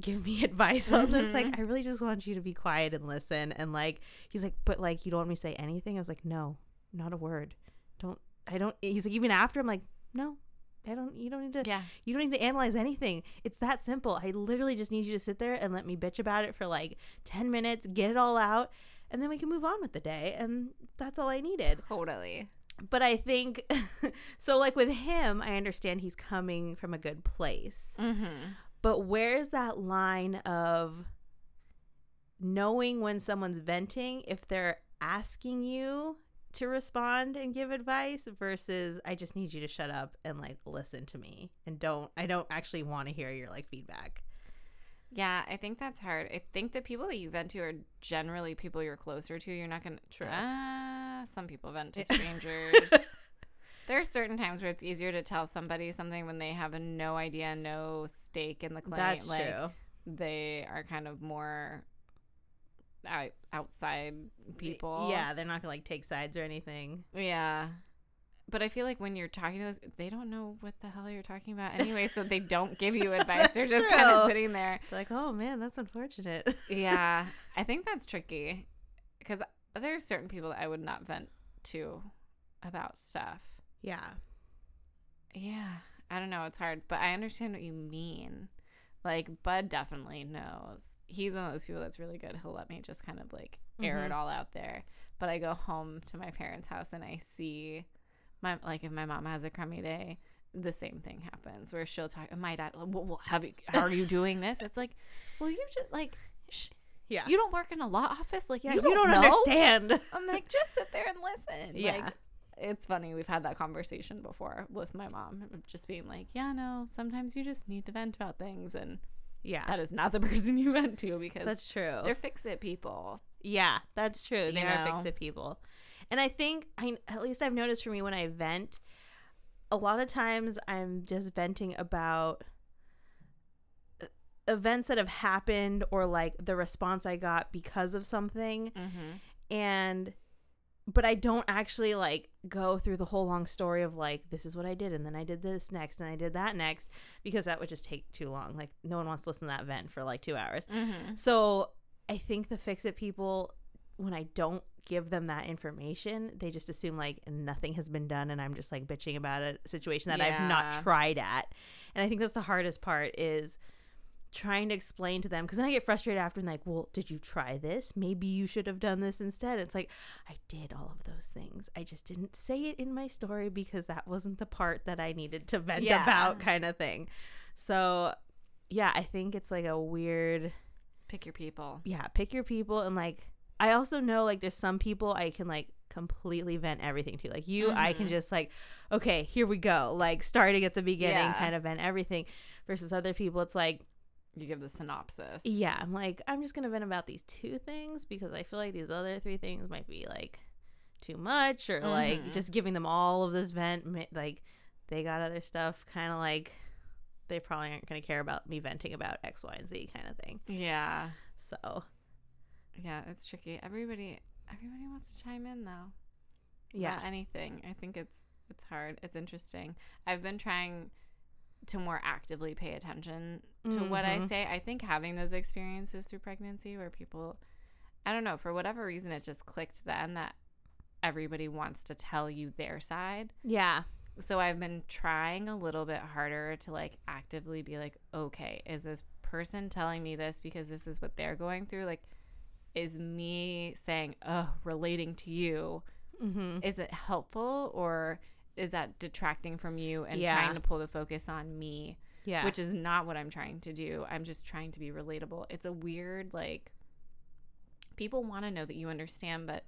give me advice on this. Like Mhm. i really just want you to be quiet and listen and like he's like but like you don't want me to say anything? I was like no not a word. Don't i don't he's like even after? I'm like no i don't you don't need to Yeah. you don't need to analyze anything. It's that simple. I literally just need you to sit there and let me bitch about it for like 10 minutes get it all out and then we can move on with the day. And that's all i needed. Totally. but i think so like with him i understand he's coming from a good place. Mm-hmm. But where's that line of knowing when someone's venting if they're asking you to respond and give advice versus I just need you to shut up and like listen to me and don't I don't actually want to hear your like feedback. Yeah, I think that's hard. I think the people that you vent to are generally people you're closer to. You're not gonna. True. Ah, some people vent to strangers. There are certain times where it's easier to tell somebody something when they have a no idea, no stake in the claim. That's like, true. They are kind of more out, outside people. Yeah, they're not gonna like take sides or anything. Yeah. but I feel like when you're talking to those, they don't know what the hell you're talking about anyway, so they don't give you advice. They're just kind of sitting there. They're like, oh man, that's unfortunate. Yeah, I think that's tricky because there's certain people that I would not vent to about stuff. Yeah. Yeah, I don't know. It's hard, but I understand what you mean. Like Bud definitely knows. He's one of those people that's really good. He'll let me just kind of like air it Mhm. all out there. But I go home to my parents' house and I see my like if my mom has a crummy day, the same thing happens where she'll talk. My dad, well, well, have you, how are you doing this? It's like, well, you just like, sh- Yeah. you don't work in a law office, like yeah, you you don't, don't, know? understand. I'm like, just sit there and listen. Yeah. Like, it's funny. We've had that conversation before with my mom, just being like, yeah, no, sometimes you just need to vent about things. And Yeah. that is not the person you vent to because That's true. they're fix it people. Yeah, that's true. they are fix it people. And I think I at least I've noticed for me when I vent, a lot of times I'm just venting about uh, events that have happened or like the response I got because of something Mm-hmm. and but I don't actually like go through the whole long story of like this is what I did and then I did this next and I did that next because that would just take too long. Like no one wants to listen to that vent for like 2 hours. Mm-hmm. So I think the fix it people, when I don't give them that information, they just assume like nothing has been done and I'm just like bitching about a situation that I've not tried at. And I think that's the hardest part is trying to explain to them because then I get frustrated after and like, well, did you try this? Maybe you should have done this instead. It's like, I did all of those things. I just didn't say it in my story because that wasn't the part that I needed to vent Yeah. about, kind of thing. So, yeah, I think it's like a weird Pick your people. yeah, pick your people and like I also know like there's some people I can like completely vent everything to. Like you, I can Mhm. just like, okay, here we go. Like starting at the beginning, Yeah. kind of vent everything. Versus other people, it's like, You give the synopsis. yeah, I'm like, I'm just gonna vent about these two things because I feel like these other three things might be like too much or like Mhm. just giving them all of this vent. Like they got other stuff, kind of like they probably aren't gonna care about me venting about X, Y, and Z kind of thing. Yeah. So Yeah, it's tricky. Everybody everybody wants to chime in though. yeah, anything. I think it's it's hard. It's interesting. I've been trying to more actively pay attention to what I Mhm. say. I think having those experiences through pregnancy where people I don't know, for whatever reason it just clicked then that everybody wants to tell you their side. yeah. So I've been trying a little bit harder to like actively be like, okay, is this person telling me this because this is what they're going through? Like is me saying, "Oh, relating to you." Mm-hmm. is it helpful or is that detracting from you and Yeah. trying to pull the focus on me Yeah. which is not what i'm trying to do i'm just trying to be relatable it's a weird like people want to know that you understand but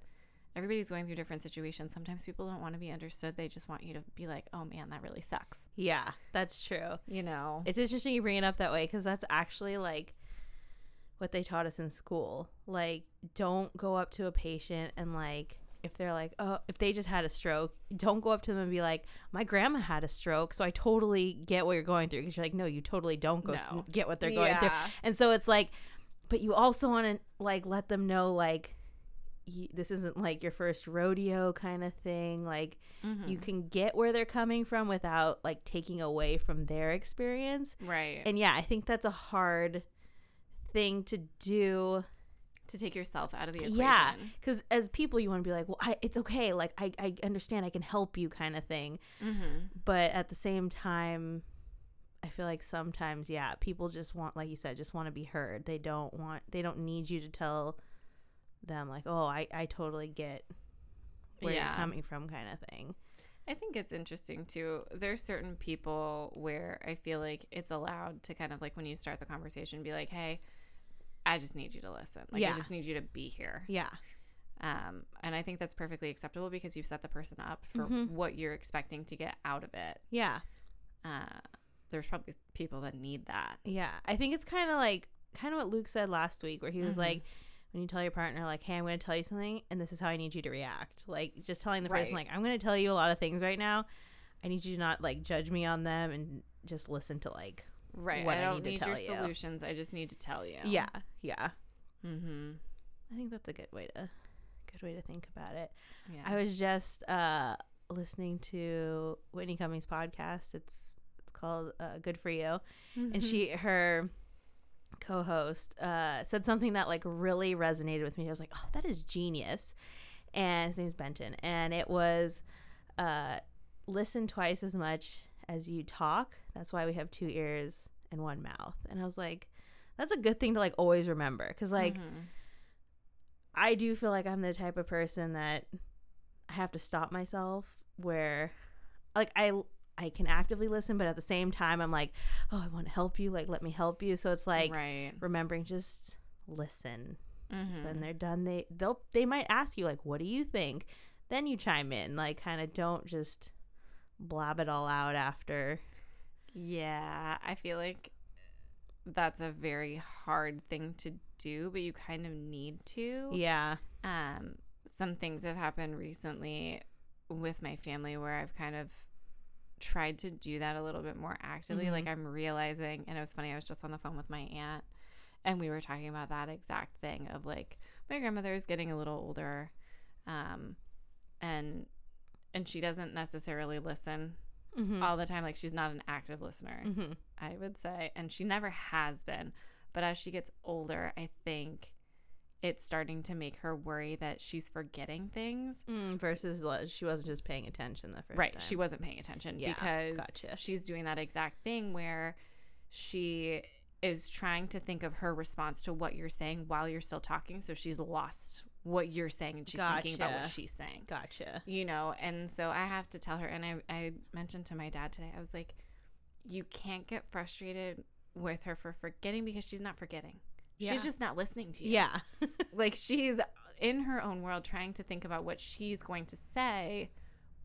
everybody's going through different situations sometimes people don't want to be understood they just want you to be like oh man that really sucks yeah, that's true. you know It's interesting you bring it up that way because that's actually like what they taught us in school. Like, don't go up to a patient and like if they're like, oh, if they just had a stroke, don't go up to them and be like, my grandma had a stroke, so I totally get what you're going through. Because you're like, no, you totally don't go No. get what they're going through. And so it's like, but you also want to like let them know like. You, this isn't like your first rodeo kind of thing. Like, Mhm. you can get where they're coming from without like taking away from their experience. right And yeah, I think that's a hard thing to do. To take yourself out of the equation Yeah, because as people, you want to be like, well, I, it's okay. Like, I, I understand. I can help you, kind of thing. mm-hmm. But at the same time, I feel like sometimes, yeah, people just want, like you said, just want to be heard. They don't want, they don't need you to tell them like, oh, I, I totally get where Yeah. you're coming from, kind of thing. I think it's interesting too. There's certain people where I feel like it's allowed to kind of like when you start the conversation, be like, "Hey, I just need you to listen. Like, Yeah. I just need you to be here." Yeah, Um, and I think that's perfectly acceptable because you've set the person up for Mhm. what you're expecting to get out of it. yeah. Uh, there's probably people that need that. Yeah, I think it's kind of like kind of what Luke said last week, where he was Mhm. like, when you tell your partner like, "Hey, I'm going to tell you something, and this is how I need you to react," like just telling the person like, "I'm going to tell you a lot of things right now. I need you to not like judge me on them and just listen to like, Right. What I I don't need need, to your you. solutions. I just need to tell you. yeah, yeah." Mm-hmm. I think that's a good way to good way to think about it. Yeah. I was just uh listening to Whitney Cummings podcast. It's it's called uh, Good for You, Mm-hmm. and she her co-host uh, said something that like really resonated with me. I was like, oh, that is genius. And his name's Benton, and it was uh, listen twice as much as you talk. That's why we have two ears and one mouth. And I was like, that's a good thing to like always remember because like. Mhm. I do feel like I'm the type of person that I have to stop myself where like I I can actively listen but at the same time I'm like, "Oh, I want to help you, like let me help you." So it's like right. remembering just listen. Mhm. When they're done, they they'll they might ask you like, "What do you think?" Then you chime in, like kind of don't just blab it all out after. Yeah, I feel like that's a very hard thing to do, but you kind of need to. Yeah. Um, some things have happened recently with my family where I've kind of tried to do that a little bit more actively. Mhm. Like I'm realizing, and it was funny, I was just on the phone with my aunt and we were talking about that exact thing of like my grandmother is getting a little older. Um, and and she doesn't necessarily listen Mhm. all the time. Like she's not an active listener. Mhm. I would say, and she never has been. But as she gets older, I think it's starting to make her worry that she's forgetting things. Mm, versus she wasn't just paying attention the first right. time. She wasn't paying attention Yeah, because gotcha. she's doing that exact thing where she is trying to think of her response to what you're saying while you're still talking. So she's lost what you're saying and she's thinking about what she's saying. Gotcha. you know and so i have to tell her and I, I mentioned to my dad today i was like you can't get frustrated with her for forgetting because she's not forgetting Yeah. she's just not listening to you Yeah. like she's in her own world trying to think about what she's going to say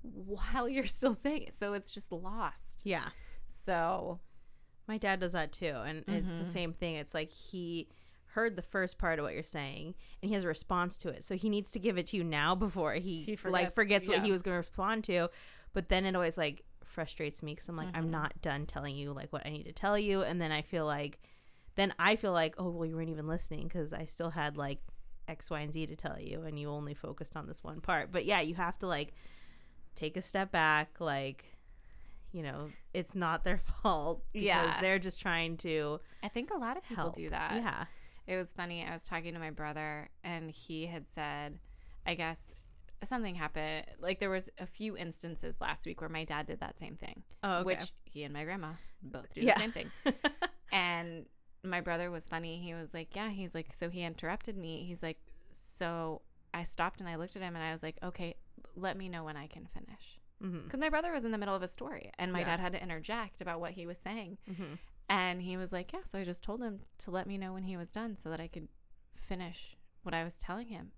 while you're still saying it so it's just lost yeah. so My dad does that too, and it's Mhm. the same thing. It's like he heard the first part of what you're saying, and he has a response to it. So he needs to give it to you now before he, He like forgets- forgets what he was going to respond to. But then it always like frustrates me because I'm like, I'm Mhm. not done telling you like what I need to tell you, and then I feel like, then I feel like, oh well, you weren't even listening because I still had like X, Y, and Z to tell you, and you only focused on this one part. But yeah, you have to like take a step back, like. You know, it's not their fault because Yeah. they're just trying to i think a lot of people help. do that Yeah. It was funny. I was talking to my brother, and he had said, I guess something happened. Like there was a few instances last week where my dad did that same thing, Oh, okay. which he and my grandma both do Yeah. the same thing. And my brother was funny. He was like, "Yeah." He's like, "So he interrupted me." He's like, "So I stopped and I looked at him and I was like, okay, let me know when I can finish." Because my brother was in the middle of a story, and my Yeah. dad had to interject about what he was saying. Mhm. And he was like, Yeah, so I just told him to let me know when he was done so that I could finish what I was telling him.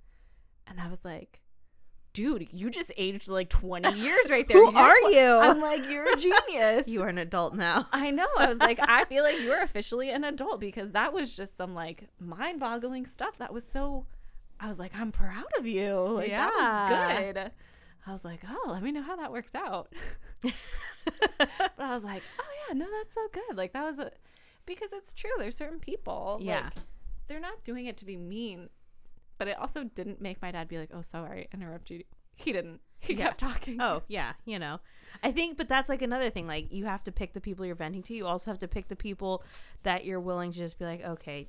And I was like, Dude, you just aged like 20 years right there. Who You're are tw- you? I'm like, You're a genius. You are an adult now. I know. I was like, I feel like you're officially an adult because that was just some like mind boggling stuff. That was so, I was like, I'm proud of you. Like, Yeah. that was good. I was like, Oh, let me know how that works out. but I was like, oh yeah, no, that's so good. Like that was a because it's true. There's certain people, Yeah. like, they're not doing it to be mean, but it also didn't make my dad be like, oh, sorry, I interrupted you. He didn't. He Yeah. kept talking. Oh, yeah, you know. I think but that's like another thing like you have to pick the people you're venting to. You also have to pick the people that you're willing to just be like, "Okay,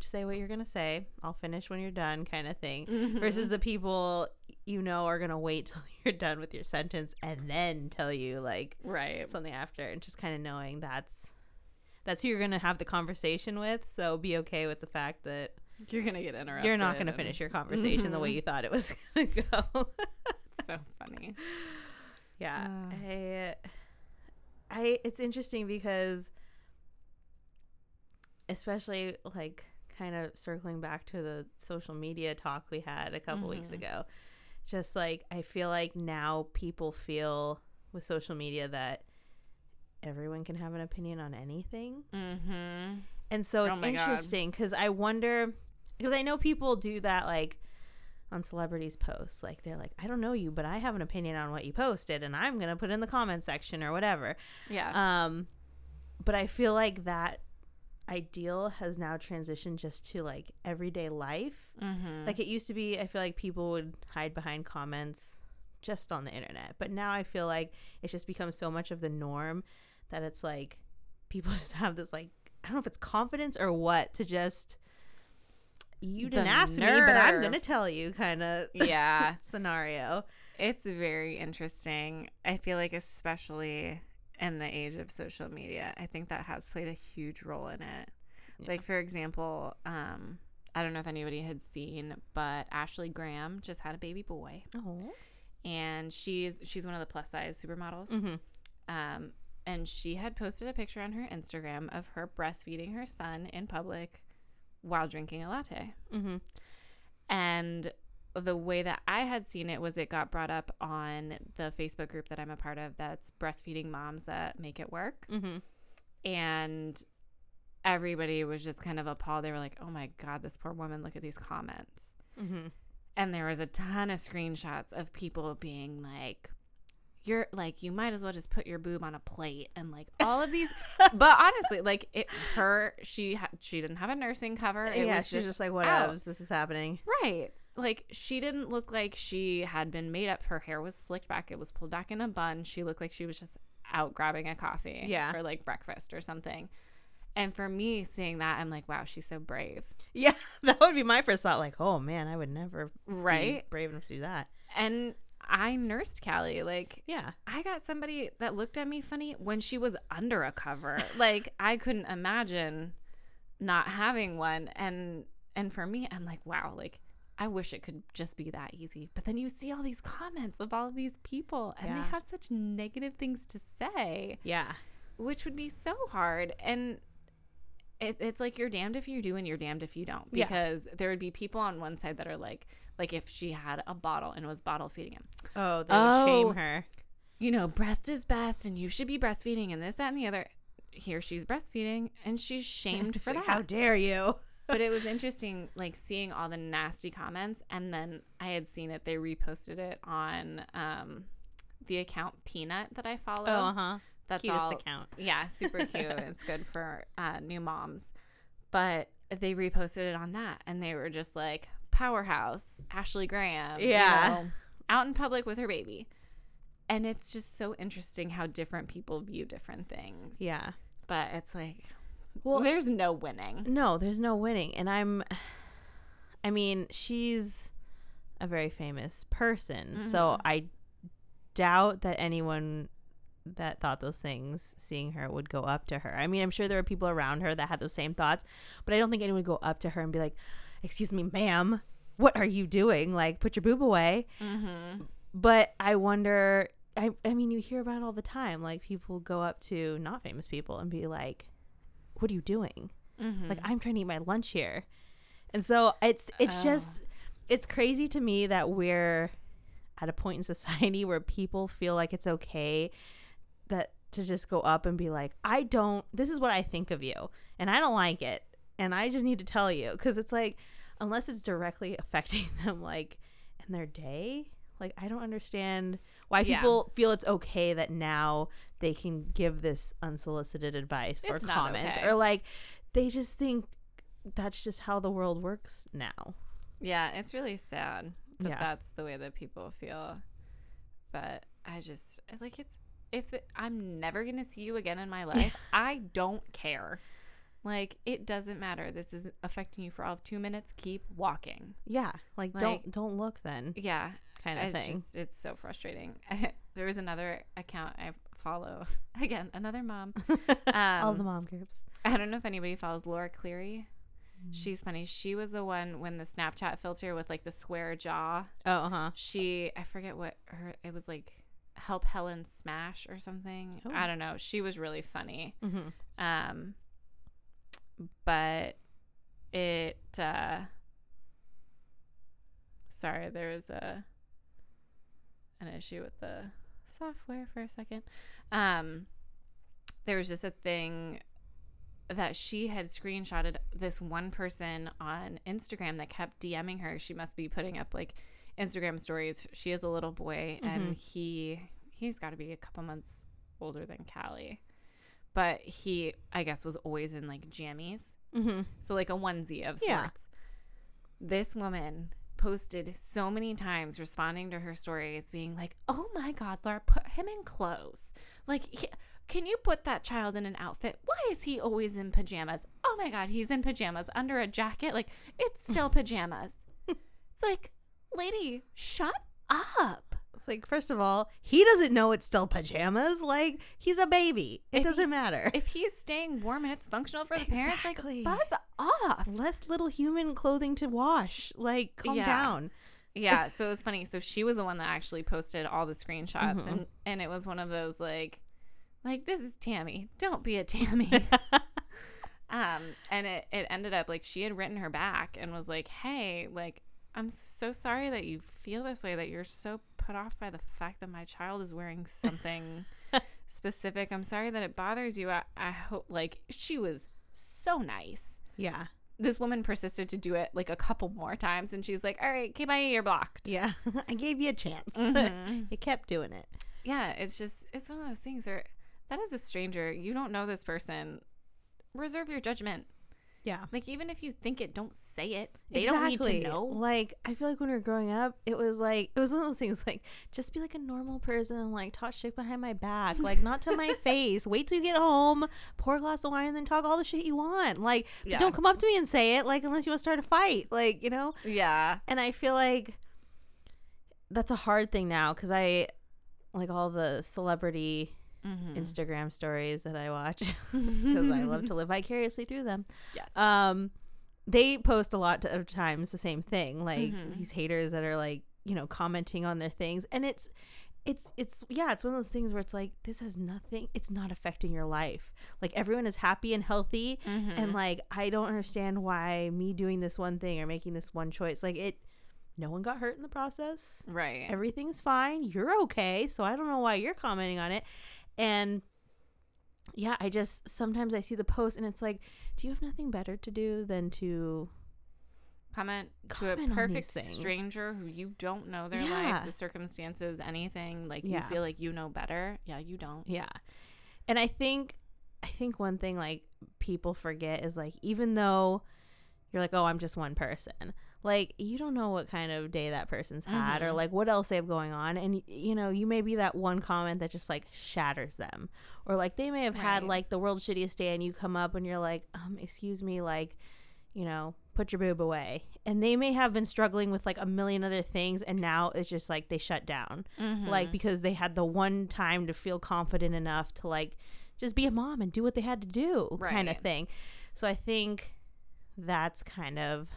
say what you're going to say. I'll finish when you're done," kind of thing. Mhm. Versus the people you know are going to wait till you're done with your sentence and then tell you like right. something after and just kind of knowing that's that's who you're going to have the conversation with. So be okay with the fact that You're gonna get interrupted. you're not going to and- finish your conversation the way Mhm. you thought it was going to go. So funny. yeah. Ah. I I it's interesting because especially like kind of circling back to the social media talk we had a couple weeks Mhm. ago. Just like I feel like now people feel with social media that everyone can have an opinion on anything. Mm-hmm. And so it's Oh interesting because I wonder because I know people do that like on celebrities posts like they're like I don't know you but I have an opinion on what you posted and I'm going to put in the comment section or whatever. Yeah. Um but I feel like that ideal has now transitioned just to like everyday life. mm-hmm. Like it used to be I feel like people would hide behind comments just on the internet. But now I feel like it's just become so much of the norm that it's like people just have this like I don't know if it's confidence or what to just you didn't The ask me, but I'm gonna tell you kind of Yeah. scenario. It's very interesting. I feel like, especially in the age of social media, I think that has played a huge role in it. Yeah. Like, for example, um, I don't know if anybody had seen, but Ashley Graham just had a baby boy, Oh. and she's she's one of the plus size supermodels. Mm-hmm. Um, and she had posted a picture on her Instagram of her breastfeeding her son in public while drinking a latte. Mm-hmm. And the way that I had seen it was it got brought up on the Facebook group that I'm a part of that's breastfeeding moms that make it work. Mm-hmm. And everybody was just kind of appalled. They were like, oh my God, this poor woman, look at these comments. Mm-hmm. And there was a ton of screenshots of people being like, you're like, you might as well just put your boob on a plate and like all of these. but honestly, like it, her, she, ha- she didn't have a nursing cover. It yeah, was she was just like, what whatever, this is happening. Right. Like she didn't look like she had been made up. Her hair was slicked back. It was pulled back in a bun. She looked like she was just out grabbing a coffee Yeah. for like breakfast or something. And for me, seeing that, I'm like, wow, she's so brave. Yeah, that would be my first thought. Like, oh man, I would never be Right. brave enough to do that. And I nursed Callie. Like, Yeah, I got somebody that looked at me funny when she was under a cover. like, I couldn't imagine not having one. And and for me, I'm like, wow, like I wish it could just be that easy. But then you see all these comments of all of these people and Yeah. they have such negative things to say, yeah, which would be so hard. And it, it's like you're damned if you do and you're damned if you don't. Yeah. Because there would be people on one side that are like, like if she had a bottle and was bottle feeding him, Oh, they would Oh. shame her. you know, breast is best and you should be breastfeeding and this, that, and the other. Here she's breastfeeding and she's shamed She's for like, that. How dare you? But it was interesting, like seeing all the nasty comments. And then I had seen it, they reposted it on um, the account Peanut that I follow. Oh, uh huh. That's Cutest all. account. Yeah, super cute. it's good for uh, new moms. But they reposted it on that and they were just like, powerhouse, Ashley Graham. you Yeah. know, out in public with her baby. And it's just so interesting how different people view different things. Yeah. But it's like, Well, there's no winning. no, there's no winning, and I'm. I mean, she's a very famous person, so Mhm. I doubt that anyone that thought those things seeing her would go up to her. I mean, I'm sure there were people around her that had those same thoughts, but I don't think anyone would go up to her and be like, "Excuse me, ma'am, what are you doing? Like, put your boob away." Mm-hmm. But I wonder. I I mean, you hear about it all the time. Like people go up to not famous people and be like, "What are you doing?" Mm-hmm. Like I'm trying to eat my lunch here, and so it's it's Oh. just it's crazy to me that we're at a point in society where people feel like it's okay that to just go up and be like, "I don't. This is what I think of you, and I don't like it, and I just need to tell you," because it's like unless it's directly affecting them, like in their day. Like I don't understand why Yeah. people feel it's okay that now they can give this unsolicited advice or It's not comments okay. or like they just think that's just how the world works now. Yeah, it's really sad that Yeah. that's the way that people feel. But I just like it's if the, I'm never gonna see you again in my life, I don't care. Like it doesn't matter. This is affecting you for all of two minutes. Keep walking. Yeah, like, Like- don't don't look then Yeah, kind of it's thing. just- it's so frustrating. there was another account I follow. Again, another mom. all Um, the mom groups. I don't know if anybody follows Laura Clery. Mm. She's funny. She was the one when the Snapchat filter with like the square jaw. Oh, uh huh. She I forget what her it was like help Helen smash or something. Oh. I don't know. She was really funny. hmm Um but it uh sorry, there was a an issue with the software for a second. Um there was just a thing that she had screenshotted this one person on Instagram that kept DMing her. She must be putting up like Instagram stories. She has a little boy and he he's got to be a couple months older than Callie. But he I guess was always in like jammies. hmm So like a onesie of Yeah. sorts. This woman posted so many times responding to her stories, being like, "Oh my God, Laura, put him in clothes. Like, he, can you put that child in an outfit? Why is he always in pajamas? Oh my God, he's in pajamas under a jacket. Like, it's still pajamas. it's like, lady, shut up. It's like, first of all, he doesn't know it's still pajamas. Like, he's a baby. It If doesn't matter. If he's staying warm and it's functional for the Exactly. parents, like, buzz off. Less little human clothing to wash. Like, calm Yeah. down. Yeah, so it was funny. So she was the one that actually posted all the screenshots, Mhm. and and it was one of those like, like this is Tammy. Don't be a Tammy. um, and it it ended up like she had written her back and was like, hey, like I'm so sorry that you feel this way. That you're so put off by the fact that my child is wearing something specific. I'm sorry that it bothers you. I, I hope like she was so nice yeah. this woman persisted to do it like a couple more times and she's like all right okay bye you're blocked Yeah. I gave you a chance. Mhm. you kept doing it. yeah it's just it's one of those things where that is a stranger you don't know this person reserve your judgment Yeah. like even if you think it don't say it they don't need to know Like, I feel like when we were growing up, it was like, it was one of those things like, just be like a normal person and like talk shit behind my back. Like, not to my face. Wait till you get home, pour a glass of wine, and then talk all the shit you want. Like, but Yeah. don't come up to me and say it, like, unless you want to start a fight. Like, you know? yeah And I feel like that's a hard thing now because I, like, all the celebrity Mhm. Instagram stories that I watch because I love to live vicariously through them. Yes. Um they post a lot of times the same thing like Mhm. these haters that are like you know commenting on their things. And it's it's it's yeah it's one of those things where it's like this has nothing it's not affecting your life. Like everyone is happy and healthy. Mhm. and like i don't understand why me doing this one thing or making this one choice like it no one got hurt in the process. Right. Everything's fine. You're okay. So i don't know why you're commenting on it and yeah i just sometimes i see the post and it's like do you have nothing better to do than to comment to a perfect stranger who you don't know their Yeah. lives the circumstances anything like Yeah. you feel like you know better? Yeah you don't. Yeah. And i think i think one thing like people forget is like even though you're like oh i'm just one person like you don't know what kind of day that person's had or Mhm. like what else they have going on. And you know you may be that one comment that just like shatters them. Or like they may have had like the world's shittiest day and you come up and you're like um excuse me like you know put your boob away. And they may have been struggling with like a million other things and now it's just like they shut down. Like Mhm. because they had the one time to feel confident enough to like just be a mom and do what they had to do kind of thing. So i think that's kind of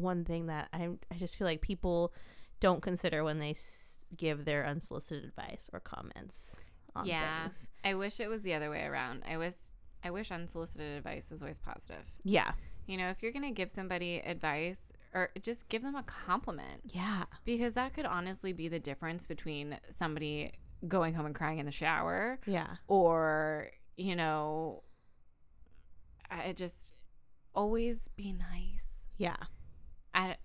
one thing that i i just feel like people don't consider when they s- give their unsolicited advice or comments on Yeah. things I wish it was the other way around. I wish I wish unsolicited advice was always positive. yeah You know, if you're going to give somebody advice or just give them a compliment yeah because that could honestly be the difference between somebody going home and crying in the shower yeah or, you know, I just always be nice. yeah I,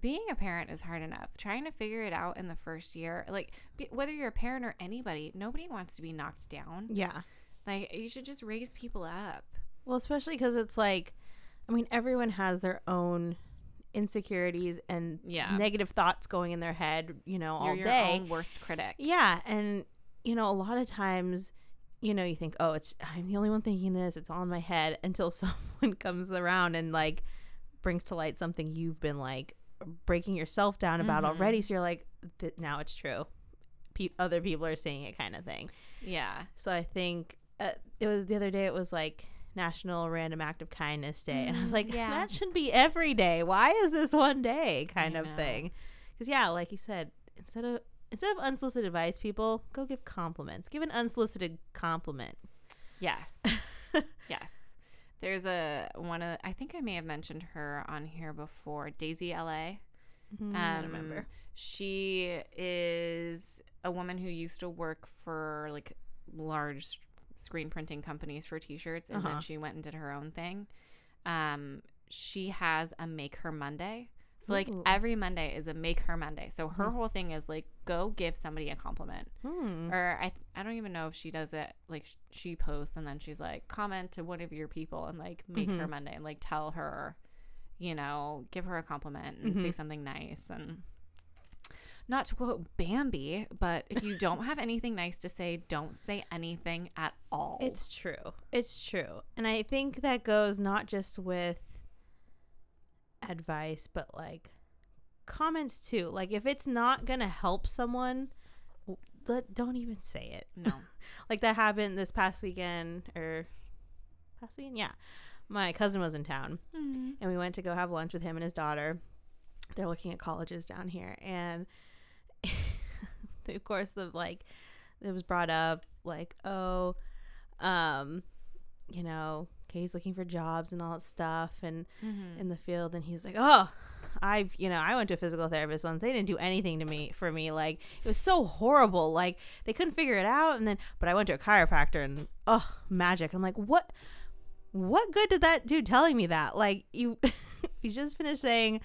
being a parent is hard enough. Trying to figure it out in the first year, like be, whether you're a parent or anybody, nobody wants to be knocked down. yeah Like you should just raise people up. well especially because it's like i mean everyone has their own insecurities and Yeah. negative thoughts going in their head you know all day own worst critic. Yeah, and you know, a lot of times, you know, you think, "Oh, it's I'm the only one thinking this. It's all in my head." Until someone comes around and like brings to light something you've been like breaking yourself down about Mhm. already. So you're like, "Now it's true." Pe- other people are saying it, kind of thing. Yeah. So I think uh, it was the other day. It was like National Random Act of Kindness Day, and I was Mm, like, yeah. "That should be every day. Why is this one day?" Kind I of know. thing. Because yeah, like you said, instead of instead of unsolicited advice, people go give compliments. Give an unsolicited compliment. Yes. yes. There's a one of I think I may have mentioned her on here before. Daisy LA. Mm, I don't remember. Um, She is a woman who used to work for like large screen printing companies for t-shirts and Uh-huh. then she went and did her own thing. Um she has a make her Monday. So like Ooh. every Monday is a make her Monday. So her Mhm. whole thing is like go give somebody a compliment. Hmm. Or I I don't even know if she does it like sh- she posts and then she's like comment to one of your people and like make her Mhm. Monday and like tell her you know, give her a compliment and say Mhm. something nice and not to quote Bambi, but if you don't have anything nice to say, don't say anything at all. It's true. It's true. And I think that goes not just with advice, but like comments too. Like if it's not to help someone, let, don't even say it. no. Like that happened this past weekend or past weekend? Yeah. My cousin was in town Mm. and we went to go have lunch with him and his daughter. They're looking at colleges down here, and of course, the like it was brought up like, oh, um, you know, Katie's looking for jobs and all that stuff, and Mhm. in the field, and he's like, oh. I've, you know, I went to a physical therapist once. They didn't do anything to me for me. Like it was so horrible. Like they couldn't figure it out. And then, but I went to a chiropractor, and oh, magic. I'm like, what? What good did that do telling me that? Like you, you just finished saying,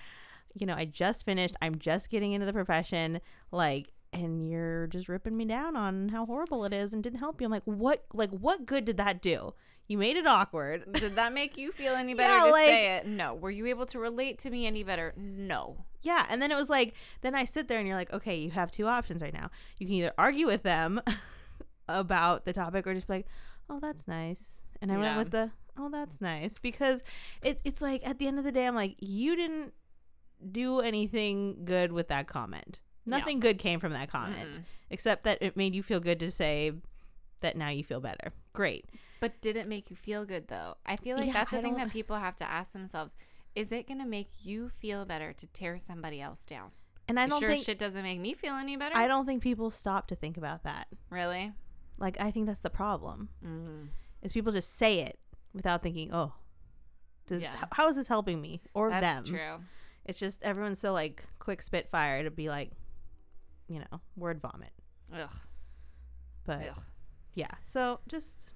you know, I just finished. I'm just getting into the profession. Like, and you're just ripping me down on how horrible it is and didn't help you. I'm like, what? Like, what good did that do? You made it awkward. Did that make you feel any better Yeah, to like- say it? No. Were you able to relate to me any better? No. Yeah, and then it was like, then I sit there and you're like, okay, you have two options right now. You can either argue with them about the topic or just be like, oh, that's nice. And I Yeah. went with the, oh, that's nice. Because it, it's like, at the end of the day, I'm like, you didn't do anything good with that comment. No. Nothing good came from that comment, Mm-mm. except that it made you feel good to say that now you feel better. Great. But did it make you feel good though? I feel like Yeah, that's the I thing that people have to ask themselves. Is it going to make you feel better to tear somebody else down? And I don't sure think, shit doesn't make me feel any better. I don't think people stop to think about that. really. Like, I think that's the problem. Mm. is people just say it without thinking, oh, does, Yeah. h- how is this helping me or That's them? true. It's just everyone's so like quick spitfire to be like, you know, word vomit. Ugh. But Ugh. yeah, so just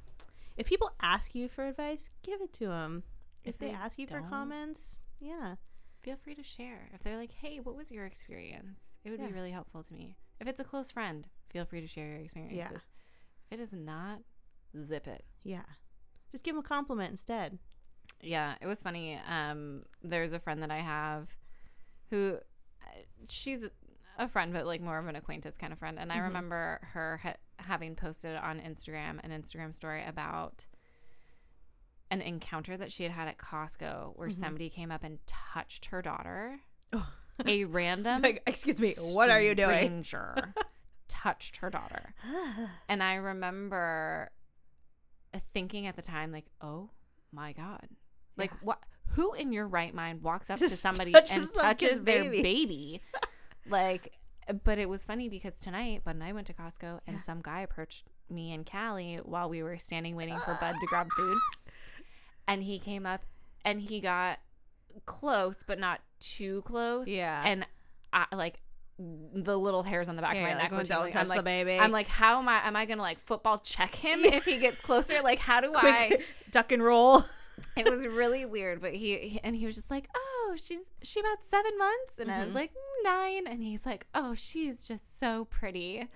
if people ask you for advice, give it to them. If, If they, they ask you for comments, yeah, Feel free to share. If they're like, "Hey, what was your experience?" It would Yeah. be really helpful to me. If it's a close friend, feel free to share your experiences. Yeah. If it is not, zip it. yeah, just give them a compliment instead. Yeah, it was funny. Um, there's a friend that I have who uh, she's a friend, but like more of an acquaintance kind of friend. And I Mhm. remember her ha- having posted on Instagram an Instagram story about an encounter that she had had at Costco where Mhm. somebody came up and touched her daughter. Oh. A random like, excuse me, what are you doing? stranger touched her daughter. And I remember thinking at the time, like, oh my God. Like, Yeah. what? Who in your right mind walks up to somebody touches and touches their baby. baby? like, but it was funny because tonight, Bud and I went to Costco and Yeah. some guy approached me and Callie while we were standing waiting for Bud to grab food. And he came up and he got close, but not too close. yeah, And I like the little hairs on the back yeah, of my like, neck. were don't touch I'm the like, baby. I'm like, how am I? Am I gonna like football check him if he gets closer? Like, how do quick duck and roll. It was really weird, but he, he- and he was just like, oh, she's she about seven months, and I was Mhm. like nine, and he's like, oh, she's just so pretty,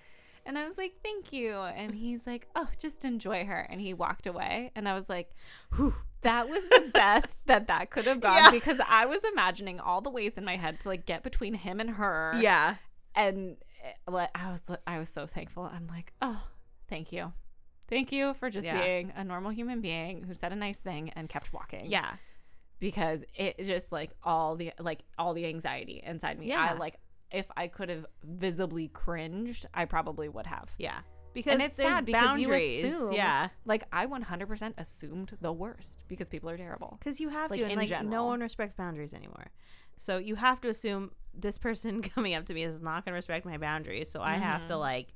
and I was like, thank you, and he's like, oh, just enjoy her, and he walked away, and I was like, Whew. that was the best that that could have gone Yeah. because I was imagining all the ways in my head to like get between him and her, yeah, and uh, like, I was I was so thankful. I'm like, oh, thank you, thank you for just Yeah. being a normal human being who said a nice thing and kept walking. yeah, because it just like all the like all the anxiety inside me. Yeah. I like if I could have visibly cringed, I probably would have. yeah. Because and it's sad because you assume- yeah, Like I 100% assumed the worst because people are terrible. because you have Like, to, and in like no one respects boundaries anymore. So you have to assume this person coming up to me is not going to respect my boundaries. So I have to Mhm. like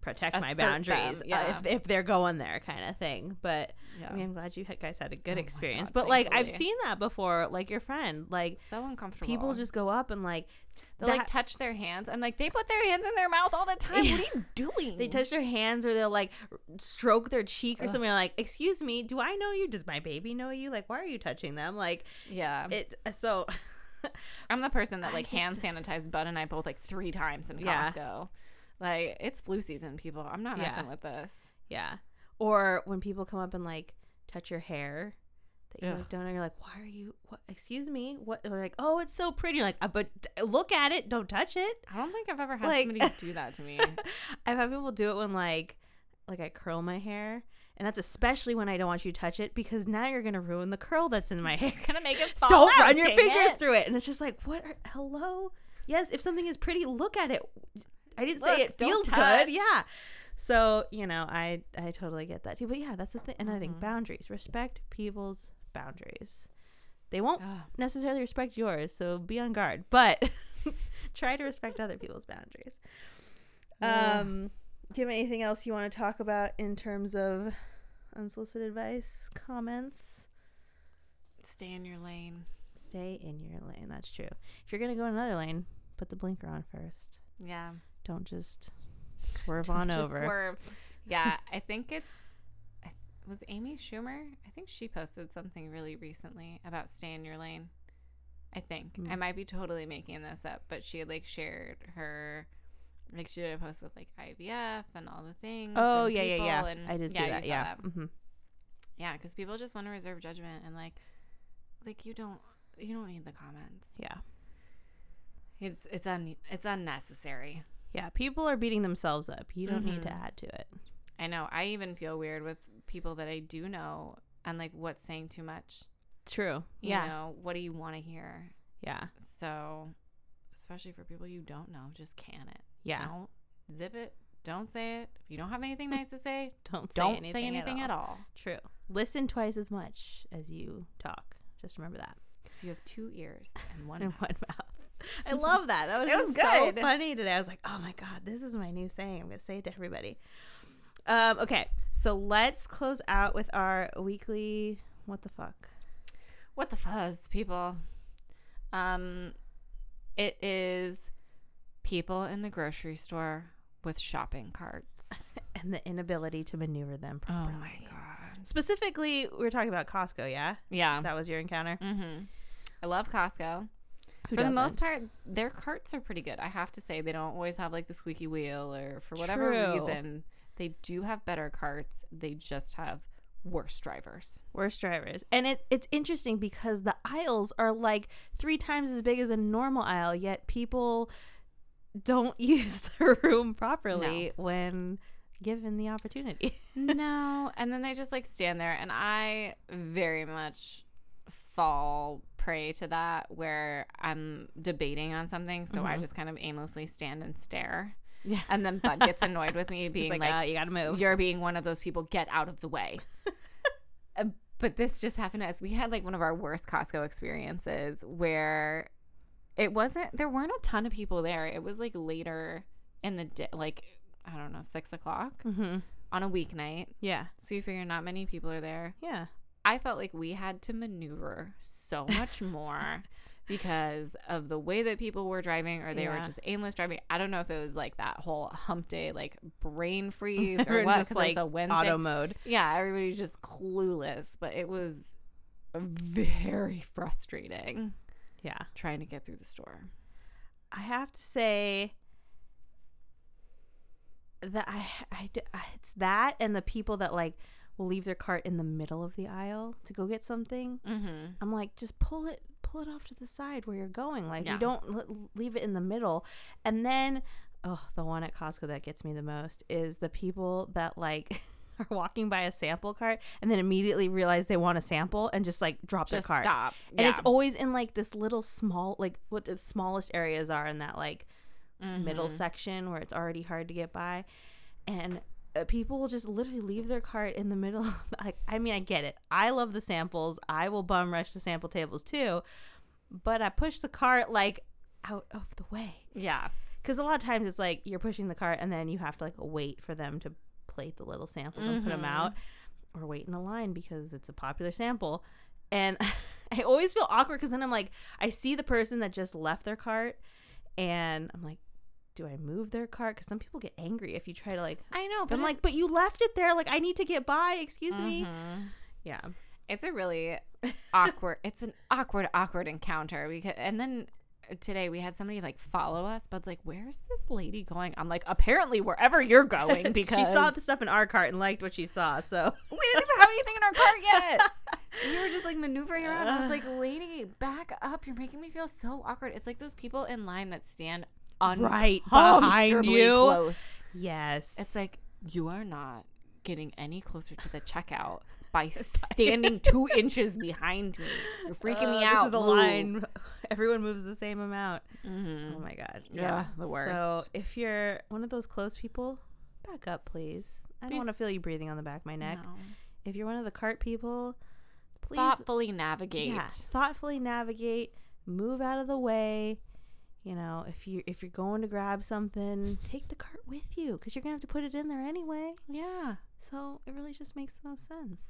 protect my Assert them, boundaries uh, if if they're going there, kind of thing. But Yeah. I mean, I'm glad you guys had a good Oh experience. God, but like I've seen that before, like your friend, like so uncomfortable. people just go up and like They'll like touch their hands. I'm like, they put their hands in their mouth all the time. Yeah. What are you doing? They touch their hands or they'll like stroke their cheek or Ugh. something. You're like, excuse me, do I know you? Does my baby know you? Like, why are you touching them? Like, Yeah. it. So, I'm the person that like hand just- sanitized Bud and I both like three times in Yeah. Costco. Like it's flu season, people. I'm not Yeah. messing with this. yeah. Or when people come up and like touch your hair, that you like don't know. You're like, why are you? What? Excuse me. What? They're like, oh, it's so pretty. You're like, uh, but look at it. Don't touch it. I don't think I've ever had Like- somebody do that to me. I've had people do it when like, like I curl my hair, and that's especially when I don't want you to touch it because now you're gonna ruin the curl that's in my hair. gonna make it fall don't out, run your fingers it. through it, and it's just like, what? Are, hello. Yes, if something is pretty, look at it. I didn't say it feels touch. good. Yeah. So you know, I I totally get that too. But yeah, that's the thing. And I think boundaries. Respect people's boundaries. They won't Ugh. necessarily respect yours, so be on guard. But try to respect other people's boundaries. Yeah. Um, do you have anything else you want to talk about in terms of unsolicited advice, comments? Stay in your lane. Stay in your lane. That's true. If you're gonna go in another lane, put the blinker on first. Yeah. Don't just swerve Don't on just over. swerve. Yeah, I think it I th- was Amy Schumer. I think she posted something really recently about stay in your lane. I think I Mm. might be totally making this up, but she had like shared her, like she did a post with like IVF and all the things. Oh yeah, yeah, yeah. And, I did see yeah, you that. Yeah. hmm yeah, because people just want to reserve judgment and like, like you don't, you don't need the comments. Yeah. It's it's un it's unnecessary. Yeah. People are beating themselves up. You don't need to Mhm. add to it. I know. I even feel weird with people that I do know and like what's saying too much. True. You yeah. know, what do you want to hear? Yeah. So, especially for people you don't know, just can it. Yeah. Don't zip it. Don't say it. If you don't have anything nice to say, Don't say don't anything, say anything at, at all. all. True. Listen twice as much as you talk. Just remember that. Because you have two ears and one In mouth. one mouth. I love that. That was, It was so funny today. I was like, oh my God, this is my new saying. I'm going to say it to everybody. Um, okay. So let's close out with our weekly what the fuck. What the fuzz, people? Um, it is people in the grocery store with shopping carts. And the inability to maneuver them properly. oh my god. Specifically, we were talking about Costco, yeah? Yeah. That was your encounter? Mm-hmm. I love Costco. Who for the most part, their carts are pretty good. I have to say, they don't always have like the squeaky wheel, or for whatever True. reason, they do have better carts. They just have worse drivers. Worse drivers. And it, it's interesting because the aisles are like three times as big as a normal aisle, yet people don't use the room properly when given the opportunity. no, and then they just like stand there, and I very much fall prey to that where I'm debating on something, so I Mhm. just kind of aimlessly stand and stare. Yeah. And then Bud gets annoyed with me being like, like, uh, you gotta move. you're being one of those people get out of the way Uh, but this just happened to us we had like one of our worst costco experiences where it wasn't there weren't a ton of people there it was like later in the day like i don't know six o'clock hmm on a weeknight Yeah. so you figure not many people are there Yeah. I felt like we had to maneuver so much more because of the way that people were driving or they were just aimless driving i don't know if it was like that whole hump day like brain freeze or what just 'cause it was like a wednesday auto mode. yeah, everybody's just clueless, but it was very frustrating Yeah. trying to get through the store. I have to say that I, I, it's that and the people that like will leave their cart in the middle of the aisle to go get something. Mm-hmm. I'm like, just pull it, pull it off to the side where you're going. Like Yeah. you don't l- leave it in the middle. And then, oh, the one at Costco that gets me the most is the people that like are walking by a sample cart and then immediately realize they want a sample and just like drop Just their cart. stop. And it's always in like this little small, like what the smallest areas are in that like middle Mhm. section where it's already hard to get by, and people will just literally leave their cart in the middle. like, I mean, I get it. I love the samples. I will bum rush the sample tables too, but I push the cart like out of the way Yeah. because a lot of times it's like you're pushing the cart and then you have to like wait for them to plate the little samples and put them Mhm. out or wait in a line because it's a popular sample and i always feel awkward because then i'm like i see the person that just left their cart and i'm like do i move their cart because some people get angry if you try to like I know, but i'm like but you left it there like i need to get by excuse me Mhm. yeah It's a really awkward. It's an awkward, awkward encounter because, and then today we had somebody like follow us, but it's like, where's this lady going? I'm like, apparently wherever you're going because she saw the stuff in our cart and liked what she saw. So we didn't even have anything in our cart yet. we were just like maneuvering around. I was like, lady, back up. You're making me feel so awkward. It's like those people in line that stand right behind you. close. Yes, It's like you are not getting any closer to the checkout by standing two inches behind me. You're freaking Uh, me out. This is a Move. line. Everyone moves the same amount. Mhm. Oh my god. Yeah, Yeah, the worst. So if you're one of those close people, back up, please. I don't want to feel you breathing on the back of my neck. No. If you're one of the cart people, please Thoughtfully navigate. yeah, thoughtfully navigate, move out of the way. You know, if you if you're going to grab something, take the cart with you because you're gonna have to put it in there anyway. Yeah. So it really just makes no sense.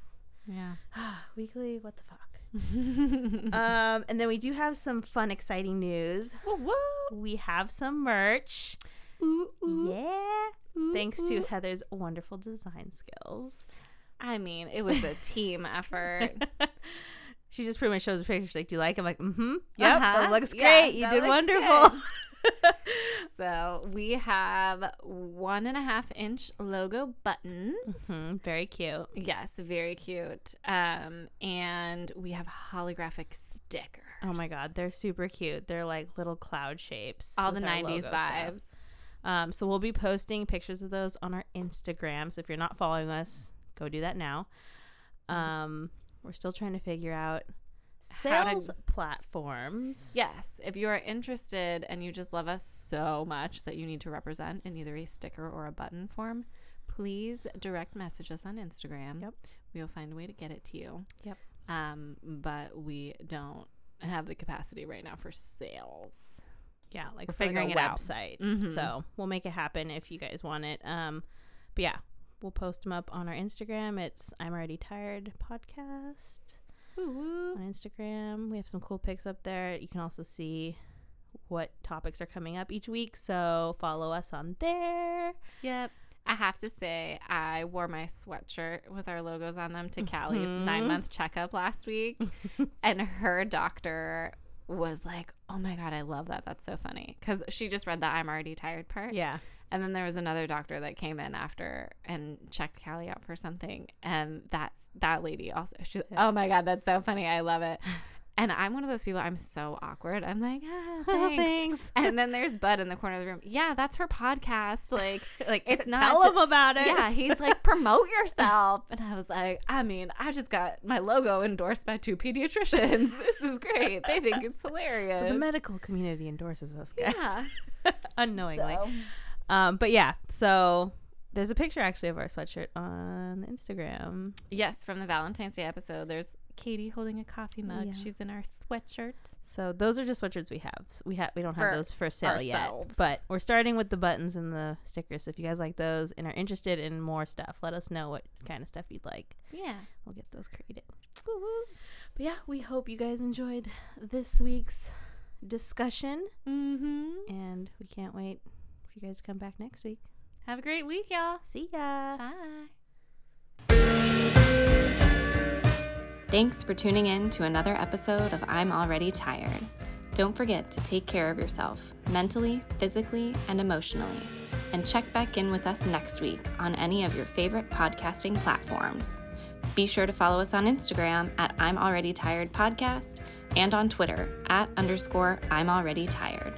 Yeah. Weekly, what the fuck? um, and then we do have some fun, exciting news. Woo woo. We have some merch. Ooh, Yeah. Thanks to Heather's wonderful design skills. I mean, it was a team effort. she just pretty much shows the picture. She's like, "Do you like?" I'm like, "Mm-hmm. Yep, that Uh-huh. looks Yeah, great. you did wonderful." so we have one and a half inch logo buttons. Mhm, Very cute. Yes, very cute. Um, and we have holographic stickers. Oh my god, they're super cute. They're like little cloud shapes. All the 90s logo stuff. vibes. Um, so we'll be posting pictures of those on our Instagram. So if you're not following us, go do that now. Um, we're still trying to figure out How to- sales platforms. Yes, if you are interested and you just love us so much that you need to represent in either a sticker or a button form, please direct message us on Instagram. Yep. We will find a way to get it to you. Yep. Um, but we don't have the capacity right now for sales. Yeah, like We're for like, figuring a it out. website. Mhm. So we'll make it happen if you guys want it. Um, but yeah, we'll post them up on our Instagram. It's I'm already tired podcast Woo on Instagram. We have some cool pics up there. You can also see what topics are coming up each week. So follow us on there. Yep. I have to say, I wore my sweatshirt with our logos on them to Callie's Mhm. nine month checkup last week. and her doctor was like, Oh my God, I love that. That's so funny. Because she just read the I'm already tired part. Yeah. And then there was another doctor that came in after and checked Callie out for something. And that's that lady also, she's, Yeah. Oh my God, that's so funny. I love it. And I'm one of those people, I'm so awkward. I'm like, ah, Oh, thanks. thanks. And then there's Bud in the corner of the room. Yeah, that's her podcast. Like, like It's not tell ju- them about it. yeah, he's like, promote yourself. And I was like, I mean, I just got my logo endorsed by two pediatricians. This is great. They think it's hilarious. So the medical community endorses us, guys. yeah. Unknowingly. So, Um, but yeah, so there's a picture actually of our sweatshirt on Instagram. yes, from the Valentine's Day episode, there's Katie holding a coffee mug. Yeah. She's in our sweatshirt. So those are just sweatshirts we have. S- We have we don't have For those for sale yet, but we're starting with the buttons and the stickers. So if you guys like those and are interested in more stuff, let us know what kind of stuff you'd like. Yeah. We'll get those created. Woo-woo. But yeah, we hope you guys enjoyed this week's discussion, Mm-hmm. and we can't wait you guys to come back next week. Have a great week, y'all. See ya. Bye. Thanks for tuning in to another episode of I'm Already Tired. Don't forget to take care of yourself mentally, physically, and emotionally. And check back in with us next week on any of your favorite podcasting platforms. Be sure to follow us on Instagram at I'm Already Tired Podcast and on Twitter at underscore I'm Already Tired.